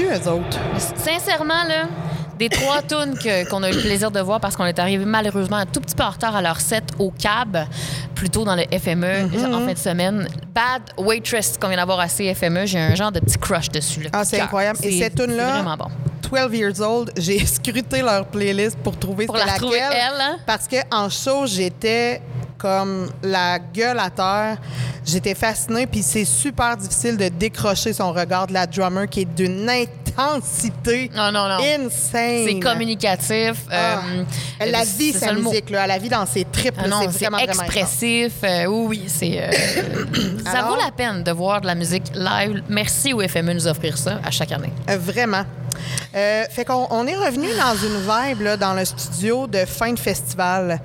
K: Eux autres?
B: Sincèrement, là, des trois tunes qu'on a eu le plaisir de voir parce qu'on est arrivé malheureusement un tout petit peu en retard à leur set au cab, plutôt dans le FME
K: Mm-hmm.
B: en fin de semaine. Bad Waitress qu'on vient d'avoir à CFME, j'ai un genre de petit crush dessus. là.
K: Ah, c'est incroyable. Et cette tune-là,
B: vraiment bon.
K: 12 Years Old, j'ai scruté leur playlist pour trouver
B: Pour la
K: laquelle.
B: elle, hein?
K: Parce qu'en show, j'étais comme la gueule à terre. J'étais fascinée, puis c'est super difficile de décrocher son regard de la drummer qui est d'une intensité
B: Non, non, non.
A: insane.
B: C'est communicatif.
A: Ah.
B: euh,
A: Elle la
B: euh,
A: vit, sa musique. Là. Elle la vit dans ses tripes.
B: Ah
A: c'est vraiment
B: expressif. Euh, oui, oui, c'est. euh, ça vaut la peine de voir de la musique live. Merci au FME de nous offrir ça à chaque année.
A: Euh, Vraiment. Euh, fait qu'on on est revenu dans une vibe là, dans le studio de fin de festival.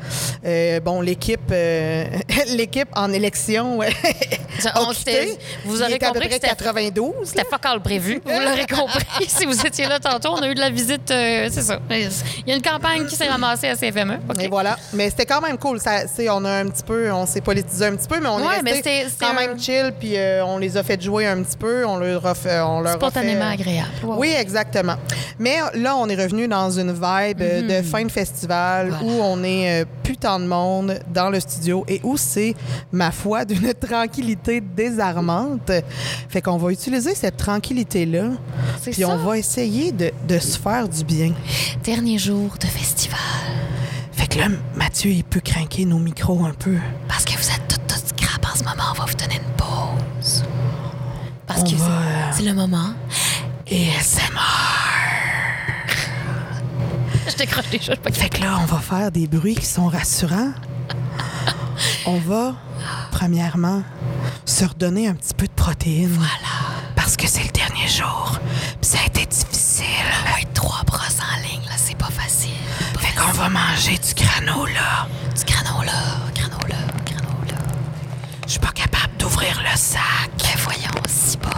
A: Euh, bon, l'équipe euh, l'équipe en élection
B: on
A: quitté.
B: vous aurez
A: était à peu
B: compris que c'était-
A: 92.
B: C'était pas quand le prévu. Vous l'aurez compris. si vous étiez là tantôt, on a eu de la visite. c'est ça. Il y a une campagne qui s'est ramassée à CFME. OK.
A: Et voilà. Mais c'était quand même cool. Ça, on a un petit peu, on s'est politisé un petit peu, mais on
B: Ouais,
A: est resté quand
B: un-
A: même chill. Puis on les a fait jouer un petit peu. On leur a fait, on leur a
B: Spontanément
A: fait-
B: agréable. Wow.
A: Oui, exactement. Mais là, on est revenu dans une vibe euh, de fin de festival
B: Voilà.
A: où on est euh, putain de monde dans le studio et où c'est, ma foi, d'une tranquillité désarmante. Fait qu'on va utiliser cette tranquillité-là. Puis
B: ça.
A: on va essayer de, de se faire du bien.
B: Dernier jour de festival.
A: Fait que là, Mathieu, il peut craquer nos micros un peu.
B: Parce que vous êtes toutes toutes scrap en ce moment, on va vous donner une pause. Parce
A: On
B: que
A: va, euh,
B: c'est le moment.
A: Et ASMR.
B: Je décroche des choses.
A: Fait que là, on va faire des bruits qui sont rassurants. On va, premièrement, se redonner un petit peu de protéines. Voilà. Parce que c'est le dernier jour. Puis ça a été difficile.
B: Ouais, trois brosses en ligne, là, c'est pas facile.
A: Fait qu'on va manger du granola.
B: Du granola, granola, granola.
A: Je suis pas capable d'ouvrir le sac.
B: Ben voyons, si bol,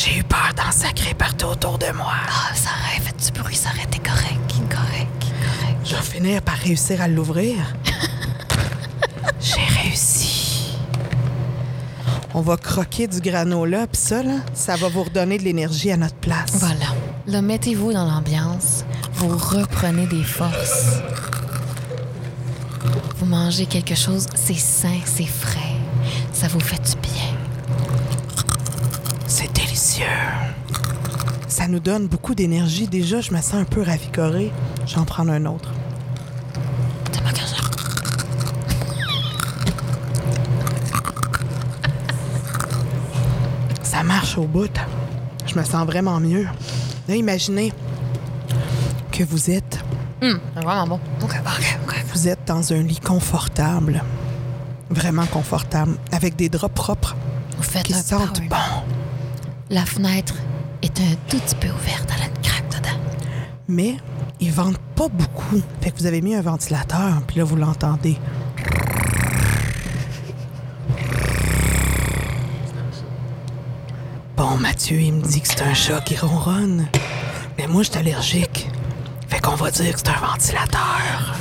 A: J'ai eu peur d'en sacrer partout autour de moi.
B: Ah, ça aurait fait du bruit, ça aurait été correct, correct, correct.
A: Je vais finir par réussir à l'ouvrir. J'ai réussi. On va croquer du granola, puis ça, là, ça va vous redonner de l'énergie à notre place.
B: Voilà. Là, mettez-vous dans l'ambiance. Vous reprenez des forces. Vous mangez quelque chose, c'est sain, c'est frais. Ça vous fait du bien.
A: Délicieux. Ça nous donne beaucoup d'énergie. Déjà, je me sens un peu ravigorée. Je vais en prendre un autre.
B: Ça.
A: Marche au bout. Je me sens vraiment mieux. Là, imaginez que vous êtes,
B: Hum, c'est vraiment bon.
A: Vous êtes dans un lit confortable. Vraiment confortable. Avec des draps propres
B: Vous faites
A: qui sentent bon.
B: La fenêtre est un tout petit peu ouverte, elle a une craque dedans.
A: Mais ils vendent pas beaucoup. Fait que vous avez mis un ventilateur, puis là, vous l'entendez. Bon, Mathieu, il me dit que c'est un chat qui ronronne. Mais moi, je suis allergique. Fait qu'on va dire que c'est un ventilateur.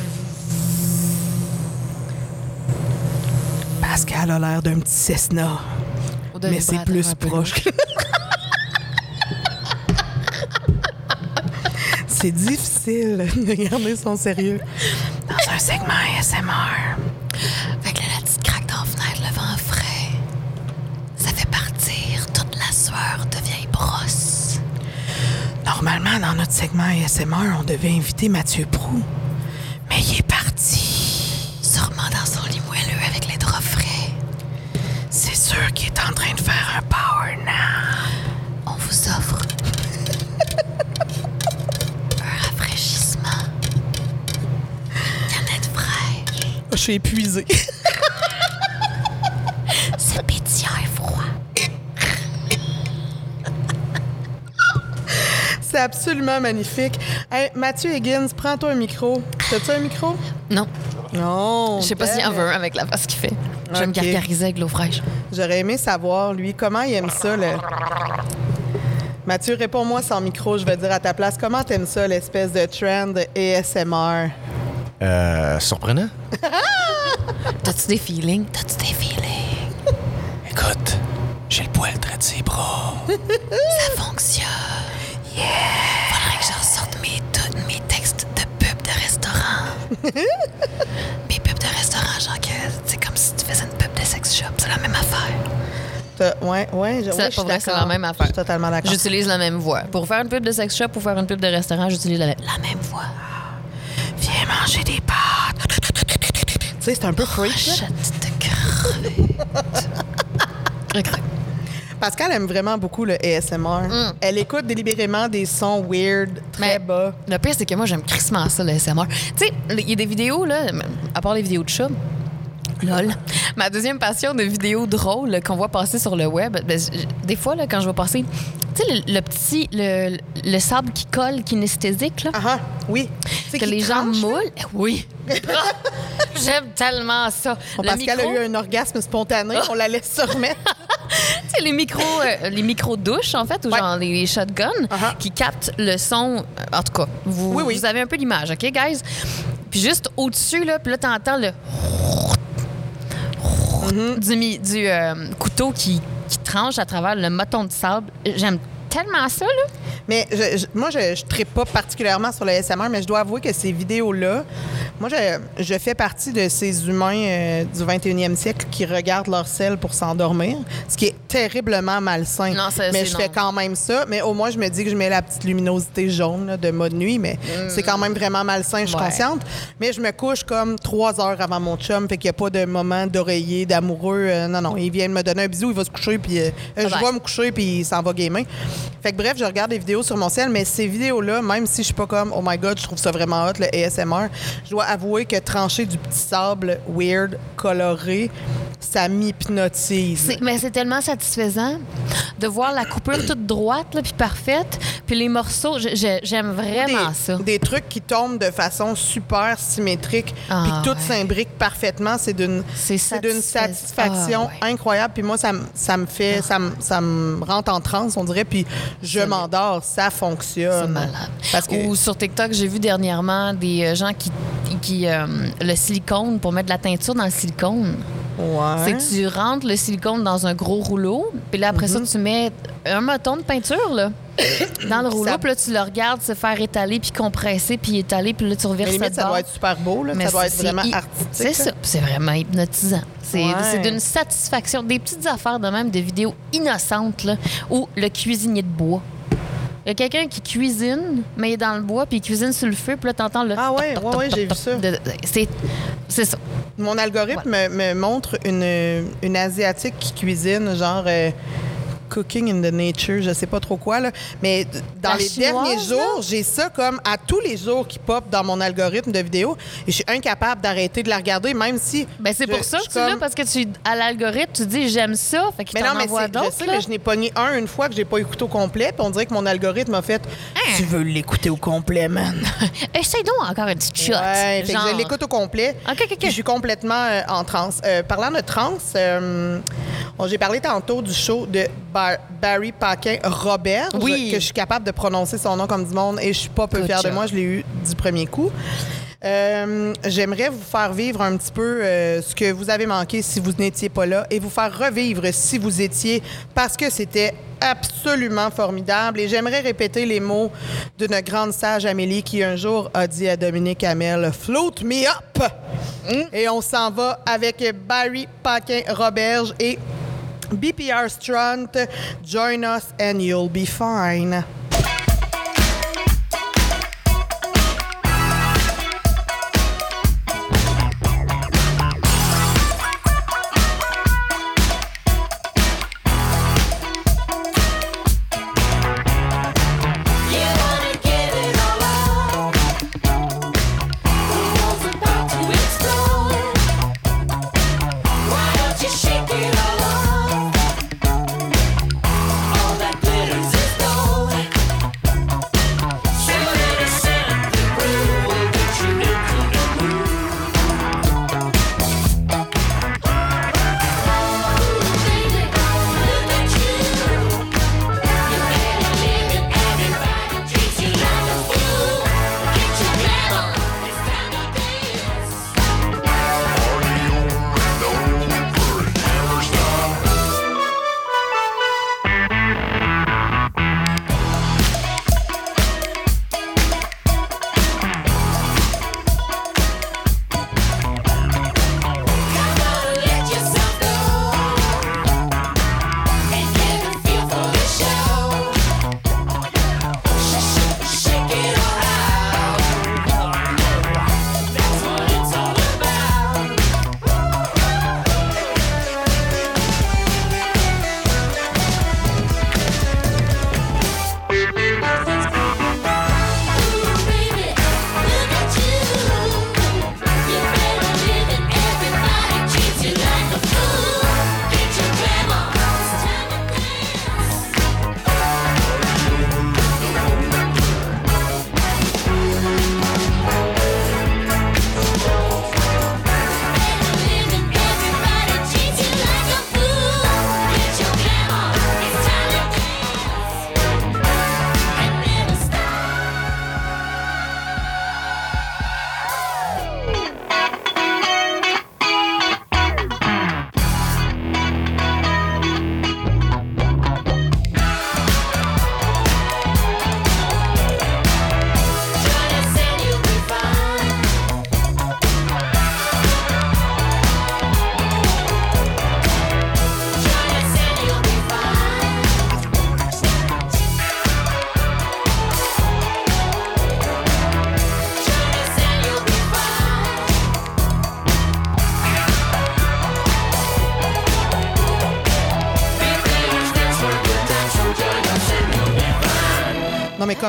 A: Pascal a l'air d'un petit Cessna. Mais c'est plus proche. que- c'est difficile de garder son sérieux dans un segment ASMR.
B: Fait que là, la petite craque dans la fenêtre, le vent frais, ça fait partir toute la sueur de vieille brosse.
A: Normalement, dans notre segment ASMR, on devait inviter Mathieu Prou. Suis épuisée.
B: C'est pétillant et froid.
A: C'est absolument magnifique. Hey, Mathieu Higgins, prends-toi un micro. T'as-tu un micro?
B: Non,
A: Non.
B: je sais pas s'il en veut un avec la face qu'il fait. Je vais me gargariser avec l'eau fraîche.
A: J'aurais aimé savoir, lui, comment il aime ça, le... Mathieu, réponds-moi sans micro, je vais dire à ta place. Comment t'aimes ça, l'espèce de trend ASMR?
L: Euh, surprenant?
B: T'as-tu des feelings? T'as-tu des feelings?
L: Écoute, j'ai le poil très de ses bras.
B: Ça fonctionne. Yeah! Faudrait que je ressorte mes, tous mes textes de pub de restaurant. mes pubs de restaurant, genre que c'est comme si tu faisais une pub de sex shop. C'est la même affaire.
A: Ouais, ouais, je,
B: Ça,
A: ouais, je
B: c'est la même affaire.
A: Je suis totalement d'accord.
B: J'utilise la même voix. Pour faire une pub de sex shop ou faire une pub de restaurant, j'utilise la, la même voix.
A: Sais, c'est un peu freak,
B: de. Ok.
A: Pascal aime vraiment beaucoup le ASMR.
B: Mm.
A: Elle écoute délibérément des sons weird, très
B: Mais
A: bas.
B: Le pire, c'est que moi, j'aime crissement ça, le SMR. Tu sais, il y a des vidéos, là, à part les vidéos de chats. Lol. Ma deuxième passion de vidéos drôles qu'on voit passer sur le web, ben, des fois, là, quand je vois passer, tu sais, le, le petit, le, le sable qui colle, kinesthésique, là,
A: Ah ah, oui.
B: Que les gens
A: tranche, là?
B: moulent? Oui. J'aime tellement ça.
A: Bon, Pascal
B: micro-
A: a eu un orgasme spontané. On la laisse se remettre.
B: Tu sais, les micros, euh, les micros douches, en fait, ou
A: Ouais.
B: genre les shotguns,
A: Uh-huh.
B: qui captent le son. En tout cas, vous,
A: Oui, oui.
B: vous avez un peu l'image, OK, guys? Puis juste au-dessus, là, puis là, t'entends le... Du euh, couteau qui, qui tranche à travers le moton de sable. J'aime tellement ça, là.
A: Mais je- je- moi, je ne tripe pas particulièrement sur le SMR, mais je dois avouer que ces vidéos-là, moi, je, je fais partie de ces humains euh, du 21e siècle qui regardent leur sel pour s'endormir, ce qui est terriblement malsain.
B: Non, ça,
A: mais je fais quand même ça. Mais au moins, je me dis que je mets la petite luminosité jaune là, de mode nuit, mais c'est quand même vraiment malsain, je suis
B: Mm. Ouais.
A: consciente. Mais je me couche comme trois heures avant mon chum, fait qu'il n'y a pas de moment d'oreiller, d'amoureux. Euh, non, non, il vient de me donner un bisou, il va se coucher, puis euh, je vais me coucher, puis il s'en va gamer. Fait que bref, je regarde des vidéos sur mon ciel, mais ces vidéos-là, même si je suis pas comme, oh my god, je trouve ça vraiment hot, le ASMR, je dois avouer que trancher du petit sable weird, coloré, ça m'hypnotise.
B: Mais c'est tellement satisfaisant de voir la coupure toute droite, là, puis parfaite, puis les morceaux, j'aime vraiment
A: des,
B: ça.
A: des trucs qui tombent de façon super symétrique,
B: Ah,
A: puis que tout
B: ouais.
A: s'imbrique parfaitement, c'est d'une
B: satisfais-
A: satisfaction
B: Ah, ouais.
A: incroyable. Puis moi, ça, me- ça me fait, ça, me, ça me rentre en transe, on dirait, puis je m'endors, ça fonctionne.
B: C'est malade.
A: Parce que
B: Ou sur TikTok, j'ai vu dernièrement des euh, gens qui. qui euh, le silicone, pour mettre de la teinture dans le silicone.
A: Ouais.
B: C'est que tu rentres le silicone dans un gros rouleau, puis là, après
A: Mhm.
B: ça, tu mets un moton de peinture, là. Dans le rouleau,
A: Ça-
B: puis là, tu le regardes se faire étaler, puis compresser, puis étaler, puis là, tu
A: Mais
B: reverses de
A: ça
B: bord.
A: doit être super beau, là.
B: Mais
A: ça doit être vraiment artistique.
B: C'est ça. C'est vraiment hypnotisant. C'est
A: Ouais.
B: d'une satisfaction. Des petites affaires de même, des vidéos innocentes, là, ou le cuisinier de bois. Il y a quelqu'un qui cuisine, mais il est dans le bois, puis il cuisine sur le feu, puis là, t'entends le...
A: Ah ouais, ouais, ouais, j'ai vu ça.
B: de- C'est c'est ça.
A: Mon algorithme me, me montre une, une Asiatique qui cuisine, genre euh, Cooking in the Nature, je sais pas trop quoi, là. Mais dans
B: La
A: les
B: chinoise,
A: derniers jours, j'ai ça comme à tous les jours qui pop dans mon algorithme de vidéos et je suis incapable d'arrêter de la regarder, même si.
B: Ben, c'est pour ça que tu l'as, parce que tu, à l'algorithme, tu dis j'aime ça, fait qu'il
A: Mais non,
B: t'en
A: mais
B: envoie
A: c'est- je
B: d'autres.
A: sais,
B: là.
A: mais je n'ai pogné un une fois que j'ai pas écouté au complet, puis on dirait que mon algorithme a fait Tu veux l'écouter au complet, man.
B: Essaye donc encore une petite shot.
A: Ouais, fait que
B: genre.
A: je l'écoute au complet.
B: OK, OK, OK.
A: Puis Je suis complètement euh, en transe. Euh, parlant de transe, euh, j'ai parlé tantôt du show de Bar- Barry Paquin Robert,
B: Oui.
A: que je suis capable de prononcer son nom comme du monde et je suis pas peu
B: Good
A: fière de moi. Je l'ai eu du premier coup. Euh, J'aimerais vous faire vivre un petit peu euh, ce que vous avez manqué si vous n'étiez pas là et vous faire revivre si vous étiez parce que c'était absolument formidable. Et j'aimerais répéter les mots d'une grande sage Amélie qui un jour a dit à Dominique Hamel Float me up! Et on s'en va avec Barry Paquin Roberge et BPR Strunt. Join us and you'll be fine.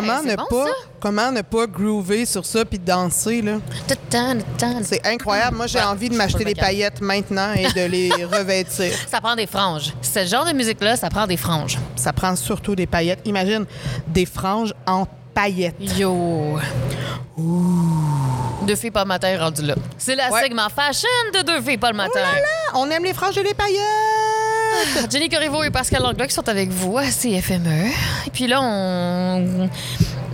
A: Comment
B: c'est
A: ne
B: bon,
A: pas
B: ça.
A: comment ne pas groover sur ça puis danser là? C'est incroyable. Moi, j'ai
B: Ouais,
A: envie de m'acheter des paillettes maintenant et de les revêtir.
B: Ça prend des franges. Ce genre de musique-là, ça prend des franges.
A: Ça prend surtout des paillettes. Imagine des franges en paillettes.
B: Yo. Deux filles pas le matin rendu là. C'est
A: Ouais.
B: segment fashion de deux filles pas le matin.
A: Ah, on aime les franges et les paillettes.
B: Jenny Corriveau et Pascal Langlois qui sont avec vous à CFME. Et puis là, on...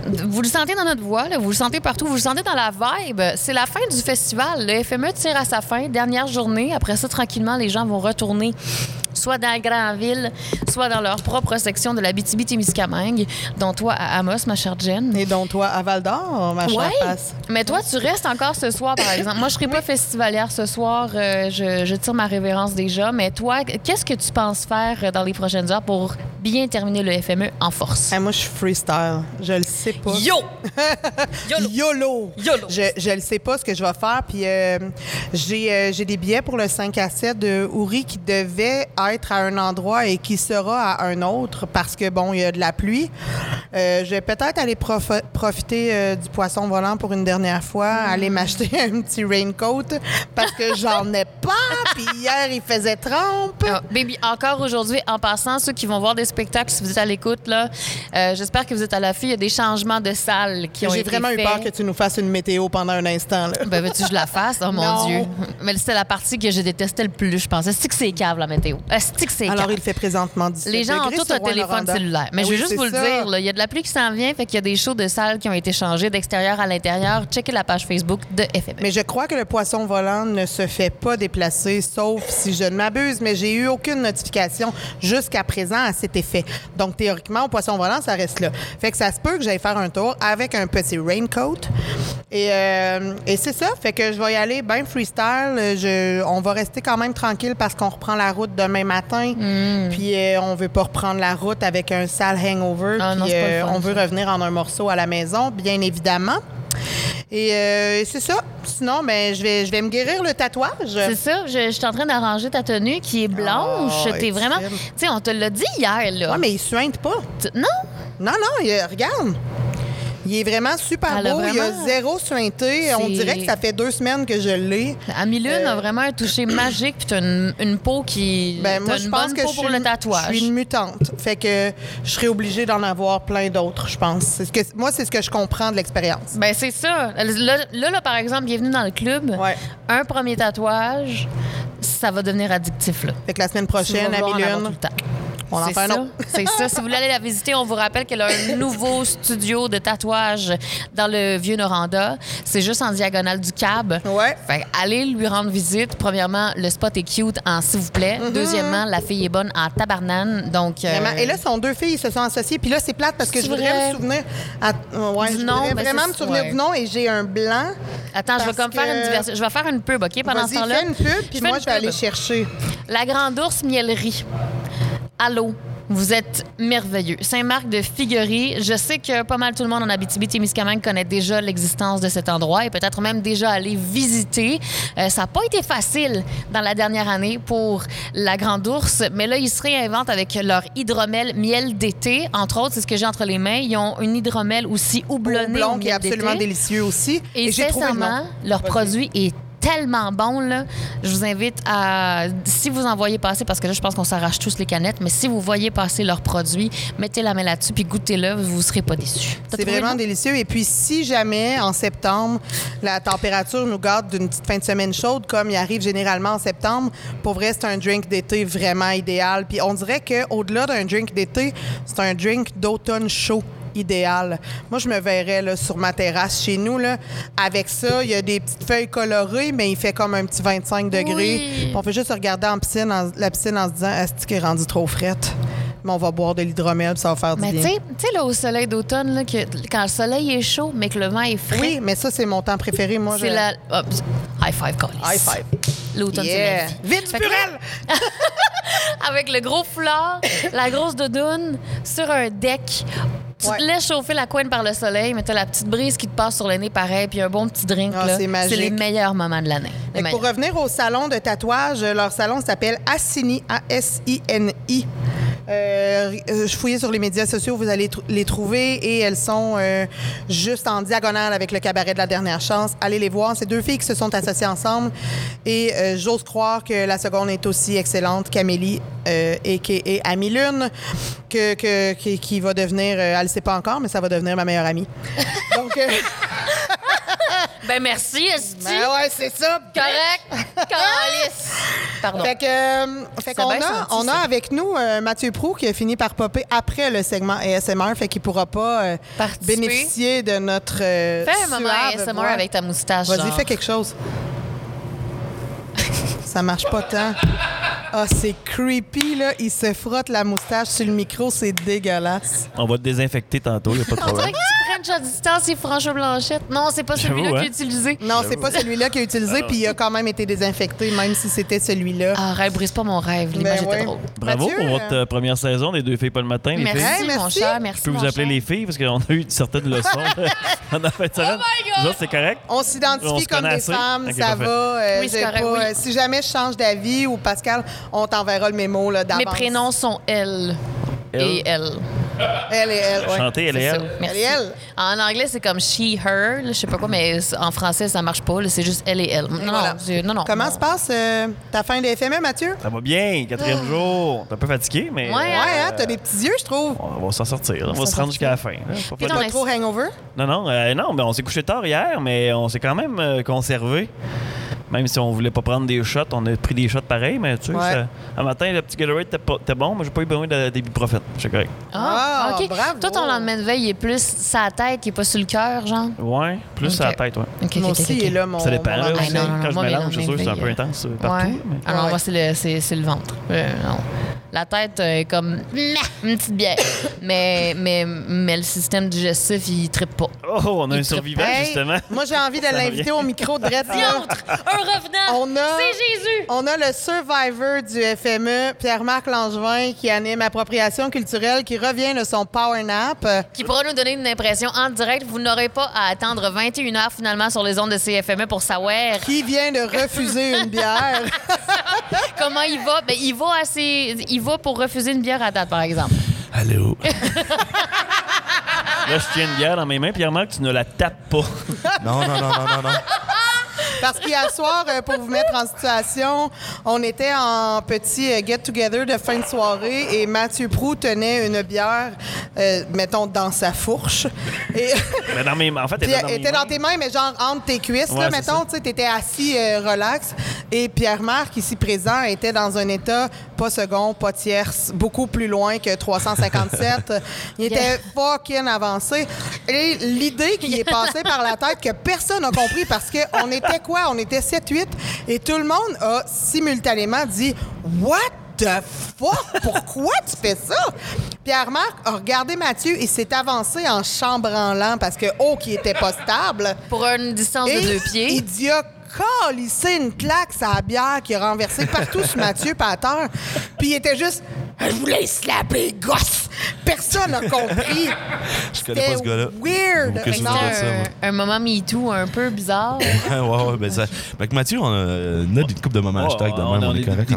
B: Vous le sentez dans notre voix, vous le sentez partout, vous le sentez dans la vibe. C'est la fin du festival. Le FME tire à sa fin, dernière journée. Après ça, tranquillement, les gens vont retourner soit dans la grande ville, soit dans leur propre section de la BTB-Témiscamingue, dont toi à Amos, ma chère Jen.
A: Et donc toi à Val d'Or, ma chère
B: Ouais.
A: passe.
B: Mais toi, tu restes encore ce soir, par exemple. Moi, je serai pas festivalière ce soir. euh, je, je tire ma révérence déjà. Mais toi, qu'est-ce que tu penses faire euh, dans les prochaines heures pour bien terminer le FME en force?
A: Eh, moi, je suis freestyle. Je le sais pas.
B: Yo!
A: YOLO!
B: YOLO!
A: Je, je le sais pas ce que je vais faire. Puis euh, j'ai euh, des billets pour le 5 à 7 de Ouri qui devait être à un endroit et qui sera à un autre parce que, bon, il y a de la pluie. Euh, je vais peut-être aller prof- profiter euh, du poisson volant pour une dernière fois, aller m'acheter un petit raincoat parce que j'en ai pas. Puis hier, il faisait trempe.
B: Ah, baby, encore aujourd'hui, en passant, ceux qui vont voir des spectacles, si vous êtes à l'écoute, là, euh, j'espère que vous êtes à l'affût. Il y a des changements de salles qui ont
A: J'ai
B: été
A: vraiment eu peur que tu nous fasses une météo pendant un instant. Là.
B: Ben, veux-tu que je la fasse? Oh mon
A: Non.
B: Dieu. Mais c'était la partie que je détestais le plus, je pense. Est-ce que c'est cave, la météo? C'est
A: Alors, il fait présentement 17
B: Les gens ont tous un téléphone cellulaire. Mais
A: Ah
B: je vais
A: oui,
B: juste vous le dire, il y a de la pluie qui s'en vient, fait qu'il y a des shows de salles qui ont été changés d'extérieur à l'intérieur. Checkez la page Facebook de FME.
A: Mais je crois que le poisson volant ne se fait pas déplacer, sauf si je ne m'abuse, mais j'ai eu aucune notification jusqu'à présent à cet effet. Donc, théoriquement, au poisson volant, ça reste là. Fait que ça se peut que j'aille faire un tour avec un petit raincoat. Et, euh, et c'est ça. Fait que je vais y aller bien freestyle. Je, on va rester quand même tranquille parce qu'on reprend la route demain matin.
B: Mm.
A: Puis euh, on veut pas reprendre la route avec un sale hangover.
B: Ah non,
A: puis
B: le
A: euh,
B: fun,
A: on veut
B: ça.
A: revenir en un morceau à la maison, bien évidemment. Et euh, c'est ça. Sinon, ben, je vais, je vais me guérir le tatouage.
B: C'est ça, je, je suis en train d'arranger ta tenue qui est blanche.
A: Oh,
B: T'es vraiment. Tu sais, on te l'a dit hier, là.
A: Ouais, mais il suinte pas.
B: Non?
A: Non, non, il- regarde. Il est vraiment super
B: Elle a
A: beau. Il a
B: vraiment-
A: zéro suinté. On
B: C'est-
A: dirait que ça fait deux semaines que je l'ai.
B: Amilune
A: Euh,
B: a vraiment un toucher magique, puis t'as une, une peau qui.
A: Ben,
B: t'as
A: moi,
B: une
A: je pense
B: bonne
A: que
B: peau
A: je
B: pour
A: suis,
B: le
A: une-
B: tatouage.
A: je suis une mutante. Fait que je serais obligée d'en avoir plein d'autres, je pense. C'est ce que, moi, c'est ce que je comprends de l'expérience.
B: Ben, c'est ça. Là, là, là, par exemple, bienvenue dans le club.
A: Ouais.
B: Un premier tatouage, ça va devenir addictif, là.
A: Fait que la semaine
B: Tu vas
A: prochaine,
B: vouloir en avoir tout
A: Amilune,
B: le temps.
A: On en
B: C'est
A: fait un
B: ça,
A: autre.
B: c'est ça. Si vous voulez aller la visiter, on vous rappelle qu'elle a un nouveau studio de tatouage dans le vieux Noranda. C'est juste en diagonale du cab.
A: Ouais.
B: Fait que allez lui rendre visite. Premièrement, le spot est cute en s'il vous plaît. Deuxièmement, la fille est bonne en tabarnane. Donc, euh,
A: Mm-hmm. Et là, sont deux filles, ils se sont associées. Puis là, c'est plate parce que je voudrais
B: vrai.
A: me souvenir. à- ouais,
B: Du
A: je
B: nom,
A: voudrais
B: ben,
A: vraiment me souvenir
B: ouais.
A: du nom et j'ai un blanc.
B: attends, je vais comme faire une diversion. Je vais faire une pub, OK, pendant ce temps-là?
A: fais une pub, puis moi, je vais aller chercher.
B: La Grande Ours Mielerie. Allô? Vous êtes merveilleux. Saint-Marc de Figuerie. Je sais que pas mal tout le monde en Abitibi-Témiscamingue connaît déjà l'existence de cet endroit et peut-être même déjà allé visiter. Euh, ça n'a pas été facile dans la dernière année pour la Grande Ours, mais là, ils se réinventent avec leur hydromel miel d'été. Entre autres, c'est ce que j'ai entre les mains. Ils ont une hydromel aussi houblonnée au
A: qui est absolument délicieux aussi.
B: Et,
A: le
B: sincèrement, leur produit est tellement bon. Là. Je vous invite à, si vous en voyez passer, parce que là, je pense qu'on s'arrache tous les canettes, mais si vous voyez passer leur produit, mettez la main là-dessus puis goûtez-le, vous ne serez pas déçus.
A: C'est vraiment délicieux. Et puis, si jamais, en septembre, la température nous garde d'une petite fin de semaine chaude, comme il arrive généralement en septembre, pour vrai, c'est un drink d'été vraiment idéal. Puis, on dirait qu'au-delà d'un drink d'été, c'est un drink d'automne chaud idéal. Moi, je me verrais là, sur ma terrasse chez nous. Là, avec ça, il y a des petites feuilles colorées, mais il fait comme un petit 25 degrés.
B: Oui.
A: On fait juste regarder en piscine, en- la piscine en se disant Est-ce qu'elle est rendue trop frette? Mais on va boire de l'hydromel, ça va faire du
B: Mais tu
A: bien.
B: sais, tu sais, là, au soleil d'automne, là, que, quand le soleil est chaud, mais que le vent est frais,
A: Oui, mais ça, c'est mon temps préféré. Moi,
B: c'est
A: je...
B: la. high five, Collis.
A: High five.
B: L'automne, c'est
A: Yeah.
B: la vie.
A: Vite,
B: Fait là,
A: Purel!
B: avec le gros foulard, la grosse doudoune, sur un deck. Tu te laisses chauffer la couenne par le soleil, mais t'as la petite brise qui te passe sur le nez pareil, puis un bon petit drink.
A: Ah, c'est magique.
B: les meilleurs moments de l'année.
A: Pour revenir au salon de tatouage, leur salon s'appelle Assini, A-S-I-N-I. Euh, euh, je fouillais sur les médias sociaux, vous allez tr- les trouver et elles sont euh, juste en diagonale avec le cabaret de la dernière chance. Allez les voir. C'est deux filles qui se sont associées ensemble et euh, j'ose croire que la seconde est aussi excellente qu'Amélie euh, et et Amie Lune, que, que- qui, qui va devenir, euh, elle ne sait pas encore, mais ça va devenir ma meilleure amie. Donc, euh,
B: Ben merci, Esti.
A: ben ouais, c'est ça.
B: Correct. Calice. Pardon.
A: Fait que, euh, fait
B: C'est
A: qu'on a, on a avec nous euh, Mathieu Qui a fini par popper après le segment ASMR, fait qu'il pourra pas euh, bénéficier de notre euh,
B: Fais un moment ASMR
A: voix.
B: avec ta moustache.
A: Vas-y,
B: genre.
A: fais quelque chose. Ça marche pas tant. Ah, c'est creepy, là. Il se frotte la moustache sur le micro, c'est dégueulasse.
M: On va te désinfecter tantôt, il a pas de problème.
B: Shot distance et François Blanchette. Non, c'est pas celui-là qui
M: hein?
B: est utilisé.
A: Non, c'est pas celui-là qui a utilisé, puis il a quand même été désinfecté, même si c'était celui-là.
B: Ah, rêve, brise pas mon rêve. L'image
A: Ben
B: était drôle.
M: Bravo
A: Mathieu,
M: pour votre euh, première saison des deux filles pas le matin, les
B: Merci,
M: filles.
A: Hey,
B: mon
A: merci.
B: cher. Merci,
M: Je peux vous appeler
B: cher.
M: les filles parce qu'on a eu certaines leçons en de semaine.
B: God!
M: Vous autres, c'est correct?
A: On s'identifie comme des
M: assez?
A: femmes, ça
M: parfait.
A: va. euh,
B: Oui, c'est correct,
A: pas-
B: oui.
A: euh, Si jamais je change d'avis ou Pascal, on t'enverra le mémo là, d'avance.
B: Mes prénoms sont elle et elle.
A: Elle et elle, ouais.
M: Chanter, elle et elle.
B: Merci.
A: Elle et elle.
B: En anglais, c'est comme she, her, là, je sais pas quoi, mais en français, ça marche pas. là, C'est juste elle et elle. Non,
A: voilà.
B: non, c'est- non, non.
A: Comment
B: non.
A: se passe euh, ta fin de FME, Mathieu?
M: Ça va bien, quatrième jour. T'es un peu fatigué, mais
B: Ouais,
A: Ouais,
M: euh,
A: hein? T'as des petits yeux, je trouve.
M: on va s'en sortir. On va se rendre jusqu'à la fin.
B: Puis
M: pas-
B: non,
A: Pas trop hangover?
M: Non, non, euh, non, mais on s'est couché tard hier, mais on s'est quand même euh, conservé. Même si on voulait pas prendre des shots, on a pris des shots pareils, mais tu sais,
A: Ouais.
M: ça- un matin, le petit Gatorade était pas- était bon, mais j'ai pas eu besoin de d'ibuprofène. C'est correct.
B: Ah,
A: Ah,
B: OK.
A: bravo.
B: Toi, ton lendemain de veille, il est plus sa tête, il est pas sur le cœur, genre?
M: Ouais, plus à la
B: Ok.
M: tête, ouais.
B: OK,
A: Moi
B: OK,
A: aussi,
B: OK,
A: il est là, mon.
M: Ça dépend.
A: mon
M: là,
A: lendemain
M: aussi.
B: non, non, non,
M: Quand
B: moi,
M: je
B: mes
M: mélange, c'est sûr que c'est un peu
B: lendemains
M: intense euh, partout.
B: Ouais.
M: mais-
B: non,
A: Ouais.
B: moi, c'est le, c'est, c'est le ventre. Euh, non. La tête euh, est comme une petite bière. mais, mais, mais le système digestif, il trippe pas.
M: Oh, on a
B: Il
M: un survivant,
A: Hey,
M: justement.
A: Moi, j'ai envie de l'inviter au micro de là.
B: Un revenant!
A: On a-
B: C'est Jésus!
A: On a le survivor du FME, Pierre-Marc Langevin, qui anime Appropriation culturelle, qui revient de son power nap.
B: Qui pourra nous donner une impression en direct. Vous n'aurez pas à attendre 21 heures finalement sur les ondes de CFME pour savoir
A: qui vient de refuser une bière.
B: comment il va? Ben, il va assez. Il pour refuser une bière à date, par exemple.
M: Allô? Là, je tiens une bière dans mes mains, Pierre-Marc, tu ne la tapes pas.
N: Non, non, non, non, non, non.
A: Parce qu'hier soir, euh, pour vous mettre en situation, on était en petit euh, get-together de fin de soirée et Mathieu Prou tenait une bière, euh, mettons, dans sa fourche. Et
M: Mais dans mes, en fait, elle était dans
A: était tes mains, mais genre entre tes cuisses,
M: Ouais,
A: là, mettons, tu sais, t'étais assis euh, relax. Et Pierre-Marc, ici présent, était dans un état pas second, pas tierce, beaucoup plus loin que 357. Il était fucking avancé. Et l'idée qui est passée par la tête que personne n'a compris parce qu'on était quoi? On était 7-8 et tout le monde a simultanément dit « What? the fuck? Pourquoi tu fais ça? Pierre-Marc a regardé Mathieu et s'est avancé en chambranlant parce que, oh, qui était pas stable.
B: Pour une distance
A: Et
B: de deux pieds.
A: Il dit, a calissé une claque la bière qui a renversé partout sur Mathieu par terre. Puis il était juste, je voulais slapper, gosse. Personne n'a compris.
N: Je connais pas ce gars-là.
A: Weird. Que
N: de ça, moi.
B: un, un moment MeToo un peu bizarre.
N: ouais, ouais, ben ça. Avec Mathieu, on a, on a une couple de moments hashtag de
M: Oh,
N: même,
M: on
N: on, est
M: des-
N: correct
M: des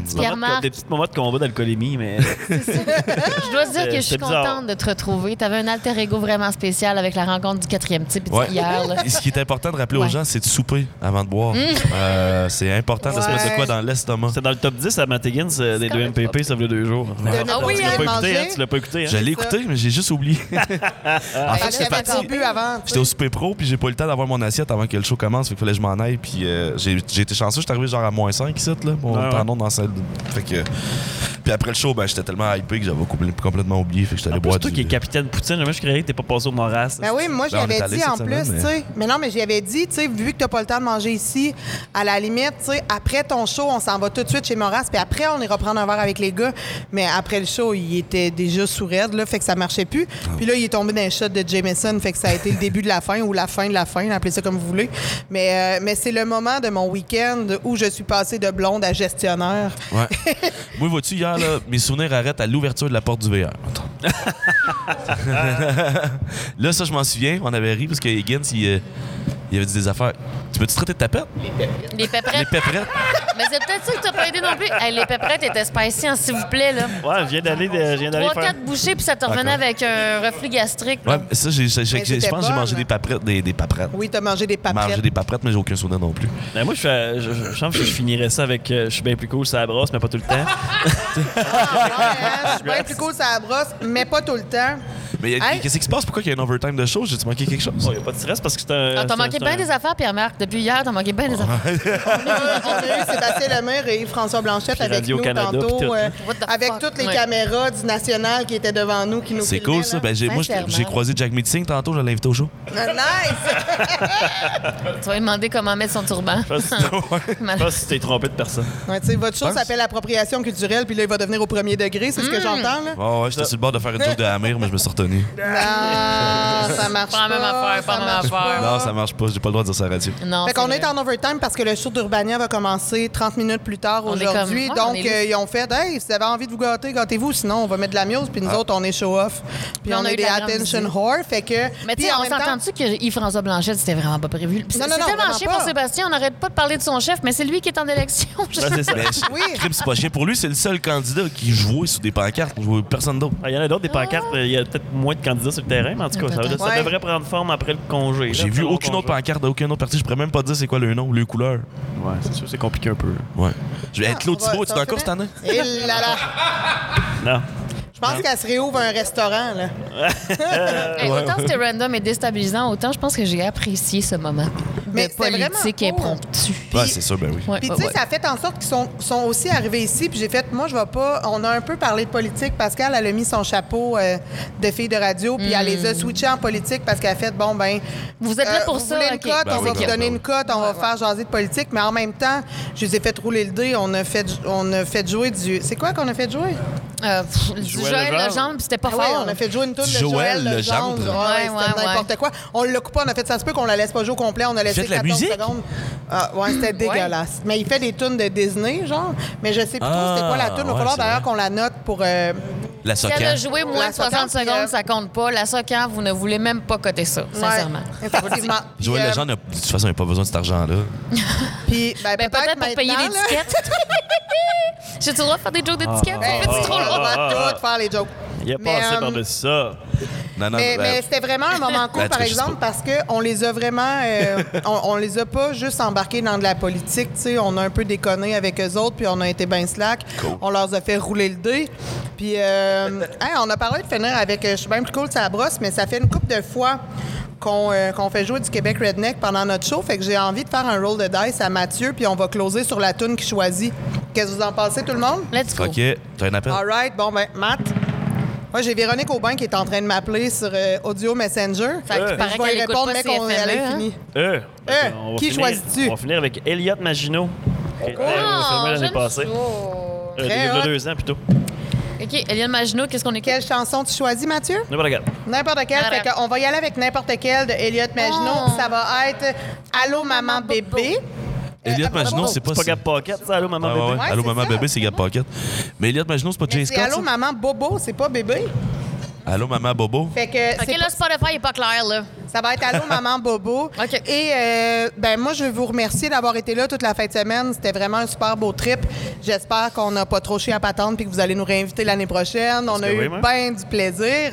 M: Des petits moments de combat d'alcoolémie, mais.
B: Je dois dire que je suis contente de te retrouver. Tu avais un alter ego vraiment spécial avec la rencontre du quatrième type
N: Ouais.
B: hier. là.
N: Et ce qui est important de rappeler
B: Ouais.
N: aux gens, c'est de souper avant de boire. Euh, c'est important de se mettre de quoi dans l'estomac.
M: C'est dans le top 10 à Matt Higgins euh, des deux MPP, ça fait deux jours.
B: Ah oui,
M: tu l'as pas écouté, hein? Tu l'as pas écouté, hein?
N: Je l'ai écouté, mais j'ai juste oublié. en fait, j'étais parti. J'étais au souper pro, puis j'ai pas eu le temps d'avoir mon assiette avant que le show commence. Fait qu'il fallait que je m'en aille. Puis euh, j'ai j'ai été chanceux, j'étais arrivé genre à moins 5 ici, là. Mon
M: Ouais, ouais.
N: pardon dans la salle. de- Fait que. Puis après le show, ben, j'étais tellement hypé que j'avais compl- complètement oublié. Fait que j'étais allé boire
M: toi
N: du.
M: qui es capitaine Poutine, jamais je croyais que t'es pas passé au Moras.
A: Ben oui, moi,
N: Ben,
A: j'avais
N: allé
A: dit en plus,
N: mais-
A: tu sais. Mais non, mais j'avais dit, tu sais, vu que t'as pas le temps de manger ici, à la limite, tu sais, après ton show, on s'en va tout de suite chez Moras, puis après, on ira prendre un verre avec les gars. Mais après le show, il était déjà sous raide, là, fait que ça marchait plus.
N: Ah.
A: Puis là, il est tombé dans un shot de Jameson, fait que ça a été le début de la fin ou la fin de la fin, appelez ça comme vous voulez. Mais, euh, mais c'est le moment de mon week-end où je suis passée de blonde à gestionnaire.
N: Ouais. Moi, vois-tu, hier, là, mes souvenirs arrêtent à l'ouverture de la porte du VR. là, ça, je m'en souviens. On avait ri parce que Higgins, il, il avait dit des affaires. Tu peux-tu traiter de tapette?
B: Les
N: Les
B: péperettes.
N: péperettes.
B: Mais c'est peut-être ça que t'as pas aidé non plus. Hey, les pepperettes étaient spicy, hein, s'il vous plaît, là.
M: Ouais, je viens d'aller de- je viens d'aller
B: Trois,
M: faire.
B: quatre bouchées, puis ça te revenait avec un reflux gastrique.
N: Ouais, ça, j'ai, j'ai- j'ai-
A: Mais
N: je pense que j'ai mangé des paprettes. Des, des paprettes.
A: Oui, t'as mangé des
N: J'ai mangé
A: paperettes.
N: des paprettes, mais j'ai aucun souvenir non plus.
M: Ben, moi, je, fais, je, je, je pense que je finirais ça avec. euh, je suis bien plus cool, ça brosse, mais pas tout le temps.
A: Ouais, hein, je suis bien plus cool, ça brosse, mais pas tout le temps.
N: Mais y a-
A: Hey.
N: qu'est-ce qui se passe? Pourquoi il y a un overtime de show? J'ai-tu manqué quelque chose?
M: Il n'y a pas de stress parce que c'est un.
B: Ah, t'as
M: c'est un-
B: manqué bien des affaires, Pierre-Marc. Depuis hier, t'as manqué bien des affaires.
A: On a eu Sébastien Lemire et François Blanchette
M: Puis
A: avec nous
M: puis
A: tantôt,
M: tout.
A: euh,
B: What the
A: avec
B: fuck?
A: toutes les
B: Ouais.
A: caméras du national qui étaient devant nous, qui nous
N: C'est
A: filmaient,
N: cool, ça.
A: là.
N: Ben, j'ai, moi, j'ai-
B: Sincèrement.
N: j'ai croisé Jack Meeting tantôt, je l'ai invité au show.
A: Ah, Nice!
B: Tu vas lui demander comment mettre son turban.
M: Je sais pas si- je sais pas si tu t'es trompé de personne.
A: Ouais, tu sais, votre show
N: Pense.
A: s'appelle Appropriation culturelle, puis là, il va devenir au premier degré, c'est ce que j'entends, là?
N: Ouais, ouais, j'étais sur le bord de faire une joke de Hamir, mais je me suis retenu.
A: Non, ça marche
B: Pas la même affaire, pas la même
A: marche
B: affaire.
N: Non, ça marche pas, j'ai pas le droit de dire ça à la radio.
B: Non,
A: Fait qu'on est en overtime parce que le show d'Urbania va commencer 30 minutes plus tard aujourd'hui.
B: comme- ouais, on
A: Donc, euh, ils ont fait Hey, si vous avez envie de vous gâter, gâtez-vous. Sinon, on va mettre de la muse. Puis nous
N: Ah.
A: autres, on est show-off. Puis
B: on
A: on, est
B: eu
A: des attention whore. Fait que.
B: Mais tu
A: puis
B: on s'entend-tu que Yves-François Blanchette, c'était vraiment pas prévu? C'est
A: non, non,
B: tellement chier pour Sébastien, on n'arrête pas de parler de son chef, mais c'est lui qui est en élection.
M: C'est ça.
A: Oui.
N: c'est pas chiant. Pour lui, c'est le seul candidat qui jouait sur des pancartes. Je personne d'autre.
M: Ah, Il y en a d'autres, des pancartes. Il y a peut-être moins de candidats sur le terrain, mais en tout cas, ça, devrait prendre forme après le congé.
N: J'ai vu aucune autre. Pancarte d'aucun autre parti. Je pourrais même pas dire c'est quoi le nom, le couleur.
M: Ouais, c'est sûr, c'est compliqué un peu.
N: Ouais. Je vais être Claude
A: Ah, va-
N: Thibault, tu es encore cette année?
A: Et là là.
M: Non.
A: Je pense qu'elle se réouvre un restaurant, là.
B: Hey, autant c'était random et déstabilisant, autant je pense que j'ai apprécié ce moment
A: Mais
B: de politique
A: cool.
B: impromptu.
N: Ouais, c'est sûr, ben oui.
B: Ouais,
A: Puis
B: ouais,
A: tu sais,
B: ouais.
A: ça a fait en sorte qu'ils sont, sont aussi arrivés ici. Puis j'ai fait, moi, je vais pas. On a un peu parlé de politique. Pascal, elle a mis son chapeau euh, de fille de radio, puis elle les a switchés en politique parce qu'elle a fait, bon, ben.
B: Hmm. Vous êtes là
A: euh,
B: pour
A: vous
B: ça,
A: voulez une
B: ok.
A: cote,
N: Ben
A: on
N: oui,
A: va
N: ben
A: vous donner
N: oui.
A: une cote, on va faire jaser de politique. Mais en même temps, je les ai fait rouler le dé. On a fait, on a fait jouer du. C'est quoi qu'on a fait jouer?
B: Euh, pff, du
M: Joël
B: Joël
M: Legendre.
B: Puis c'était pas
A: Ah oui,
B: fort.
A: on a fait jouer une tourne de
N: Joël Legendre.
A: Legendre.
B: Ouais,
A: Ouais,
B: ouais,
A: c'était n'importe quoi. On l'a coupé, on a fait ça se peut qu'on la laisse pas jouer au complet, on a laissé
N: fait de la
A: 14
N: musique?
A: secondes. Ah, ouais, c'était dégueulasse. Mais il fait des tunes de Disney, genre. Mais je sais plus trop
N: Ah,
A: c'était quoi la tune. Il va
N: ouais,
A: falloir d'ailleurs qu'on la note pour. euh,
N: La
B: Si elle a
N: socan.
B: joué moins de 60
A: soccer, puis,
B: secondes,
A: euh,
B: ça compte pas. La soccer, vous ne voulez même pas coter ça, sincèrement.
A: effectivement.
N: Joël
A: euh,
N: Legendre, de toute façon, il n'a pas besoin de cet argent-là.
A: Puis, ben,
B: Ben, peut-être pour payer
A: là,
B: l'étiquette. J'ai-tu le droit de faire des jokes d'étiquette? Trop
A: on
B: long.
A: Faire les jokes.
M: Il a
A: Mais,
M: passé
A: euh,
M: par-dessus ça.
N: Non, non,
A: Mais,
N: ben,
A: mais c'était vraiment un moment cool,
N: Ben,
A: par exemple, parce qu'on les a vraiment. euh, on, on les a pas juste embarqués dans de la politique, tu sais. On a un peu déconné avec eux autres, puis on a été bien slack. On leur a fait rouler le dé. Puis, euh, hey, on a parlé de finir avec. Je suis bien plus cool, ça brosse, mais ça fait une couple de fois qu'on euh, qu'on fait jouer du Québec Redneck pendant notre show. Fait que j'ai envie de faire un roll de dice à Mathieu, puis on va closer sur la tune qu'il choisit. Qu'est-ce que vous en pensez, tout le monde?
B: Let's go.
N: OK, t'as un appel?
A: All right, bon, ben, Matt. Moi, j'ai Véronique Aubin qui est en train de m'appeler sur euh, Audio Messenger.
B: Fait qu'il
M: Euh.
B: paraît
A: Je vais
B: qu'elle écoute
A: répondre,
B: pas
A: mais qu'on
B: CFME,
A: elle est
B: hein?
A: finie.
M: Euh,
A: Euh,
M: on va
A: qui
M: finir-
A: choisis-tu?
M: On va finir avec Elliot Maginot. qui était au
B: Oh,
M: film l'année
B: j'aime
M: passée.
B: ça.
M: Euh,
A: Très
M: il y a
A: hot.
M: deux ans plutôt.
B: OK, Eliane Maginot, qu'est-ce qu'on écoute?
A: Quelle chanson tu choisis, Mathieu?
M: N'importe quel.
A: N'importe quelle.
B: N'importe.
A: Fait qu'on va y aller avec n'importe quelle de Elliot Maginot.
B: Oh.
A: Ça va être Allô, maman, bébé.
N: Elliot
A: Euh,
N: Maginot, c'est pas...
M: C'est pas Gab Pocket, ça, allô, maman bébé?
N: Allô,
A: c'est
N: maman,
A: ça.
N: bébé, c'est Gab Pocket. Mais Elliot Maginot, c'est pas
A: C'est
N: Scott,
A: Allô, maman, bobo, c'est pas bébé.
N: Allô, maman, bobo?
A: Fait que
B: OK, là, Spotify n'est pas clair, là.
A: Ça va être Allô, maman Bobo.
B: OK.
A: Et euh, ben moi, je veux vous remercier d'avoir été là toute la fin de semaine. C'était vraiment un super beau trip. J'espère qu'on n'a pas trop chié à patente puis que vous allez nous réinviter l'année prochaine. On a eu
M: oui,
A: bien du plaisir.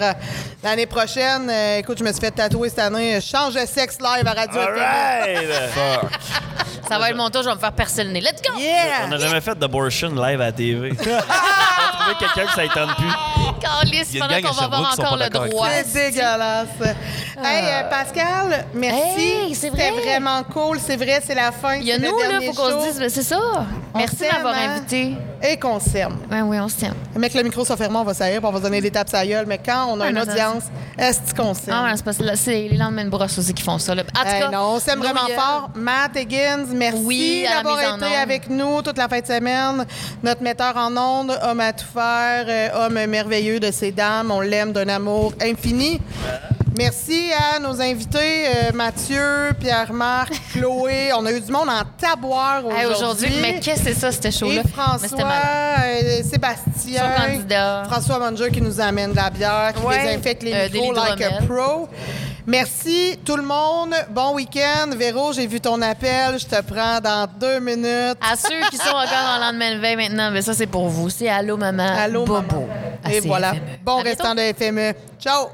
A: L'année prochaine, euh, écoute, je me suis fait tatouer cette année. Change de sexe live à Radio
M: All right!
B: Ça va être mon tour, je vais me faire percer le nez. Let's go!
M: On
A: Yeah!
M: n'a jamais fait d'abortion live à la TV. On a trouvé quelqu'un que ça étonne plus.
B: Calice,
N: Il y a une
B: pendant qu'on va avoir encore le droit.
A: C'est dégueulasse. Hey, euh, Pascal, merci.
B: Hey, c'est
A: C'était
B: vrai.
A: vraiment cool. C'est vrai, c'est la fin.
B: Il y a nous, là, faut qu'on se dise, mais c'est ça. Merci
A: s'aime,
B: m'avoir
A: hein?
B: invité.
A: Et qu'on s'aime.
B: Oui, oui, on se tient.
A: Mec, le micro soit fermé, on va puis on va se donner des tapes à gueule. Mais quand on a
B: Ah,
A: une audience, est-ce qu'on s'aime?
B: Ah, ouais, c'est parce que c'est les lendemains de brosse aussi qui font ça. Là. En tout
A: Hey,
B: cas,
A: non, on s'aime vraiment
B: gueules.
A: fort. Matt Higgins, merci
B: Oui,
A: d'avoir été avec nous toute la fin de semaine. Notre metteur en ondes, homme à tout faire, euh, homme merveilleux de ces dames. On l'aime d'un amour infini. Merci à nos invités, euh, Mathieu, Pierre-Marc, Chloé. On a eu du monde en taboire
B: Hey,
A: aujourd'hui.
B: aujourd'hui, mais qu'est-ce que c'est ça, ce show-là?
A: Et François, euh, Sébastien,
B: candidat.
A: François Manger qui nous amène de la bière, qui
B: Ouais,
A: désinfecte les
B: euh,
A: micros like a pro. Merci tout le monde. Bon week-end. Véro, j'ai vu ton appel. Je te prends dans deux minutes.
B: À ceux qui sont encore dans le lendemain de veille maintenant, mais ça, c'est pour vous. C'est Allô, maman.
A: Allô,
B: Bobo.
A: maman. Et voilà.
B: CFME.
A: Bon
B: À bientôt.
A: restant de FME. Ciao.